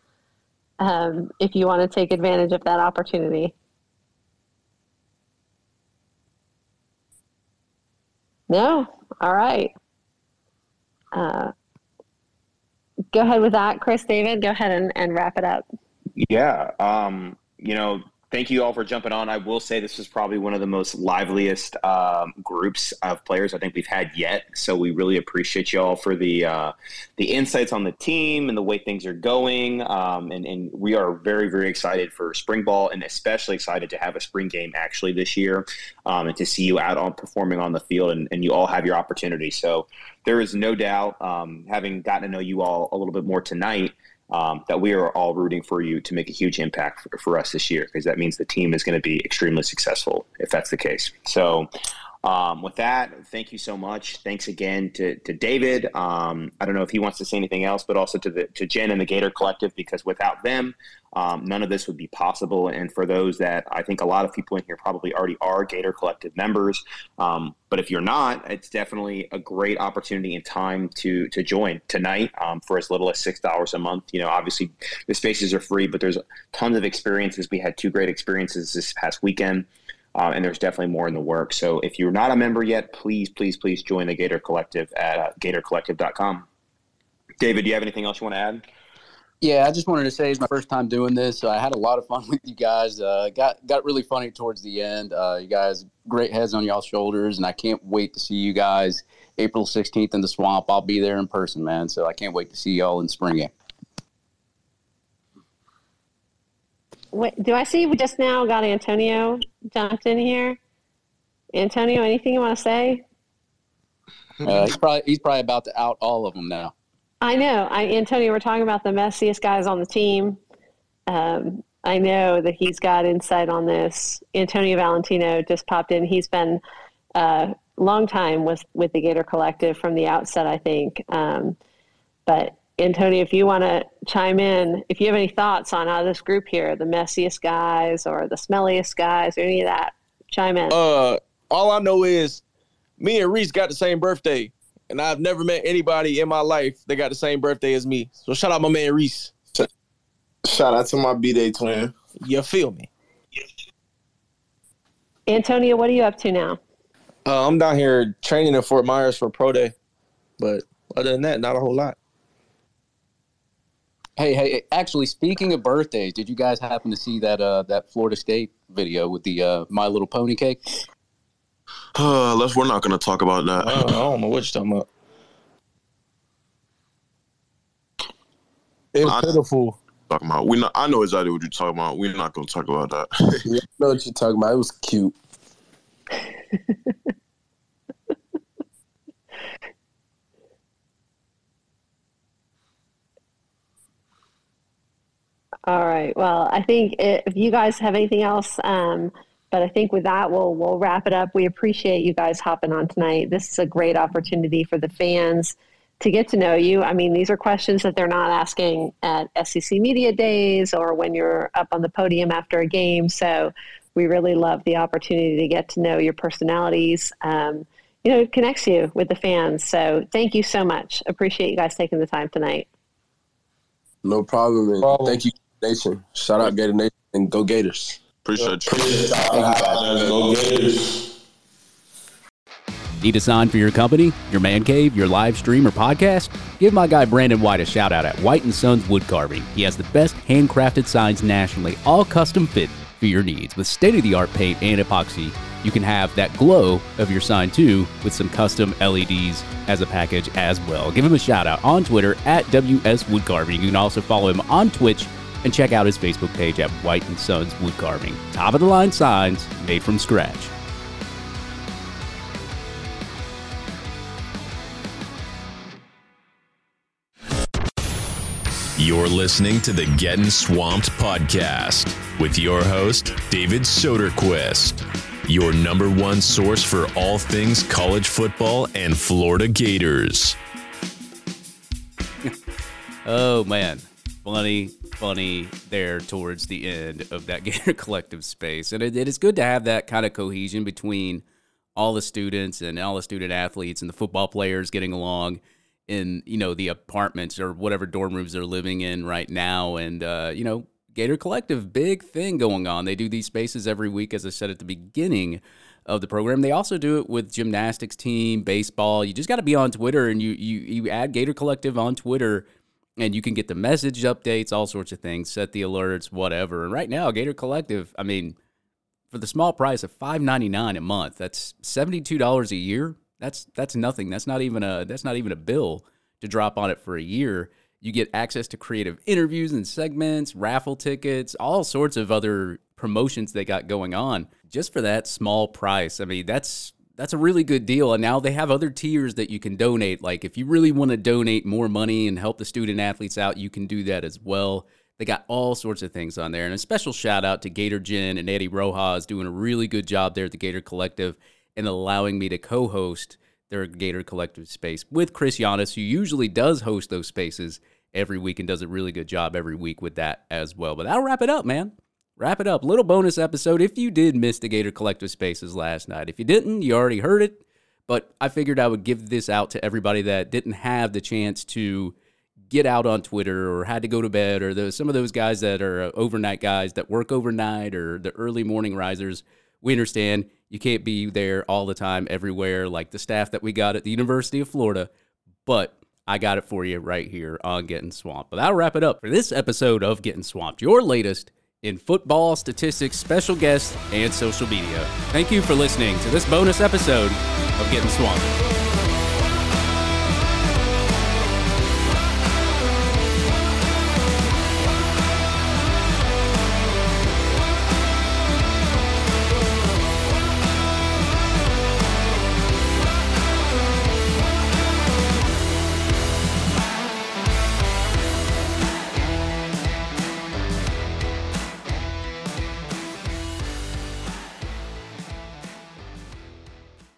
um, if you want to take advantage of that opportunity. No? All right. Uh, go ahead with that, Chris, David. Go ahead and, and wrap it up. Yeah. Um, you know, thank you all for jumping on. I will say this is probably one of the most liveliest um, groups of players I think we've had yet. So we really appreciate you all for the uh, the insights on the team and the way things are going. Um, and, and we are very, very excited for spring ball and especially excited to have a spring game actually this year um, and to see you out on performing on the field and, and you all have your opportunity. So there is no doubt, um, having gotten to know you all a little bit more tonight, um, that we are all rooting for you to make a huge impact for, for us this year because that means the team is going to be extremely successful if that's the case. So, um, with that, thank you so much. Thanks again to, to David. Um, I don't know if he wants to say anything else, but also to the to Jen and the Gator Collective because without them, um, none of this would be possible. And for those that I think a lot of people in here probably already are Gator Collective members, um, but if you're not, it's definitely a great opportunity and time to to join tonight um, for as little as six dollars a month. You know, obviously the spaces are free, but there's tons of experiences. We had two great experiences this past weekend. Uh, and there's definitely more in the work. So if you're not a member yet, please, please, please join the Gator Collective at uh, gatorcollective.com. David, do you have anything else you want to add? Yeah, I just wanted to say it's my first time doing this. So I had a lot of fun [LAUGHS] with you guys. Uh, got got really funny towards the end. Uh, you guys, great heads on y'all's shoulders, and I can't wait to see you guys April 16th in the swamp. I'll be there in person, man. So I can't wait to see y'all in spring game. Wait, do I see we just now got Antonio jumped in here? Antonio, anything you want to say? Uh, he's probably he's probably about to out all of them now. I know. I, Antonio, we're talking about the messiest guys on the team. Um, I know that he's got insight on this. Antonio Valentino just popped in. He's been a long time with, with the Gator Collective from the outset, I think. Um, but Antonio, if you want to chime in, if you have any thoughts on how this group here, the messiest guys or the smelliest guys or any of that, chime in. Uh, all I know is me and Reese got the same birthday, and I've never met anybody in my life that got the same birthday as me. So shout out my man Reese. Shout out to my B Day twin. You feel me? Antonio, what are you up to now? Uh, I'm down here training in Fort Myers for pro day, but other than that, not a whole lot. Hey, hey! Actually, speaking of birthdays, did you guys happen to see that uh, that Florida State video with the uh, My Little Pony cake? [SIGHS] Uh, let's. We're not going to talk about that. I don't know what you're talking about. It's I- pitiful. Talking about. We. Not, I know exactly what you're talking about. We're not going to talk about that. [LAUGHS] Yeah, I know what you're talking about. It was cute. [LAUGHS] All right. Well, I think if you guys have anything else, um, but I think with that, we'll we'll wrap it up. We appreciate you guys hopping on tonight. This is a great opportunity for the fans to get to know you. I mean, these are questions that they're not asking at SEC Media Days or when you're up on the podium after a game. So we really love the opportunity to get to know your personalities. Um, you know, it connects you with the fans. So thank you so much. Appreciate you guys taking the time tonight. No problem. And Thank you, Nation. Shout out Gator Nation and go Gators. Appreciate you. Go Gators. Need a sign for your company, your man cave, your live stream, or podcast? Give my guy Brandon White a shout out at White and Sons Wood Carving. He has the best handcrafted signs nationally, all custom fit for your needs. With state of the art paint and epoxy, you can have that glow of your sign too with some custom LEDs as a package as well. Give him a shout out on Twitter at WS Wood Carving. You can also follow him on Twitch and check out his Facebook page at White and Sons Wood Carving. Top of the line signs made from scratch. You're listening to the Getting Swamped podcast with your host, David Soderquist, your number one source for all things college football and Florida Gators. [LAUGHS] Oh man, funny, funny there towards the end of that [LAUGHS] Gator Collective space, and it, it is good to have that kind of cohesion between all the students and all the student athletes and the football players getting along in you know the apartments or whatever dorm rooms they're living in right now, and uh, you know Gator Collective, big thing going on. They do these spaces every week, as I said at the beginning of the program. They also do it with gymnastics team, baseball. You just got to be on Twitter and you you you add Gator Collective on Twitter and you can get the message updates, all sorts of things, set the alerts, whatever. And right now, Gator Collective, I mean, for the small price of five ninety nine a month, that's seventy two dollars a year. That's that's nothing. That's not even a that's not even a bill to drop on it for a year. You get access to creative interviews and segments, raffle tickets, all sorts of other promotions they got going on just for that small price. I mean, that's that's a really good deal. And now they have other tiers that you can donate. Like if you really want to donate more money and help the student athletes out, you can do that as well. They got all sorts of things on there. And a special shout out to Gator Jen and Eddie Rojas doing a really good job there at the Gator Collective and allowing me to co-host their Gator Collective space with Chris Yanes, who usually does host those spaces every week and does a really good job every week with that as well. But that'll wrap it up, man wrap it up. Little bonus episode if you did miss the Gator Collective Spaces last night. If you didn't, you already heard it. But I figured I would give this out to everybody that didn't have the chance to get out on Twitter or had to go to bed or the, some of those guys that are uh, overnight guys that work overnight or the early morning risers. We understand you can't be there all the time everywhere like the staff that we got at the University of Florida, but I got it for you right here on Getting Swamped. But that'll wrap it up for this episode of Getting Swamped, your latest in football, statistics, special guests, and social media. Thank you for listening to this bonus episode of Getting Swamped.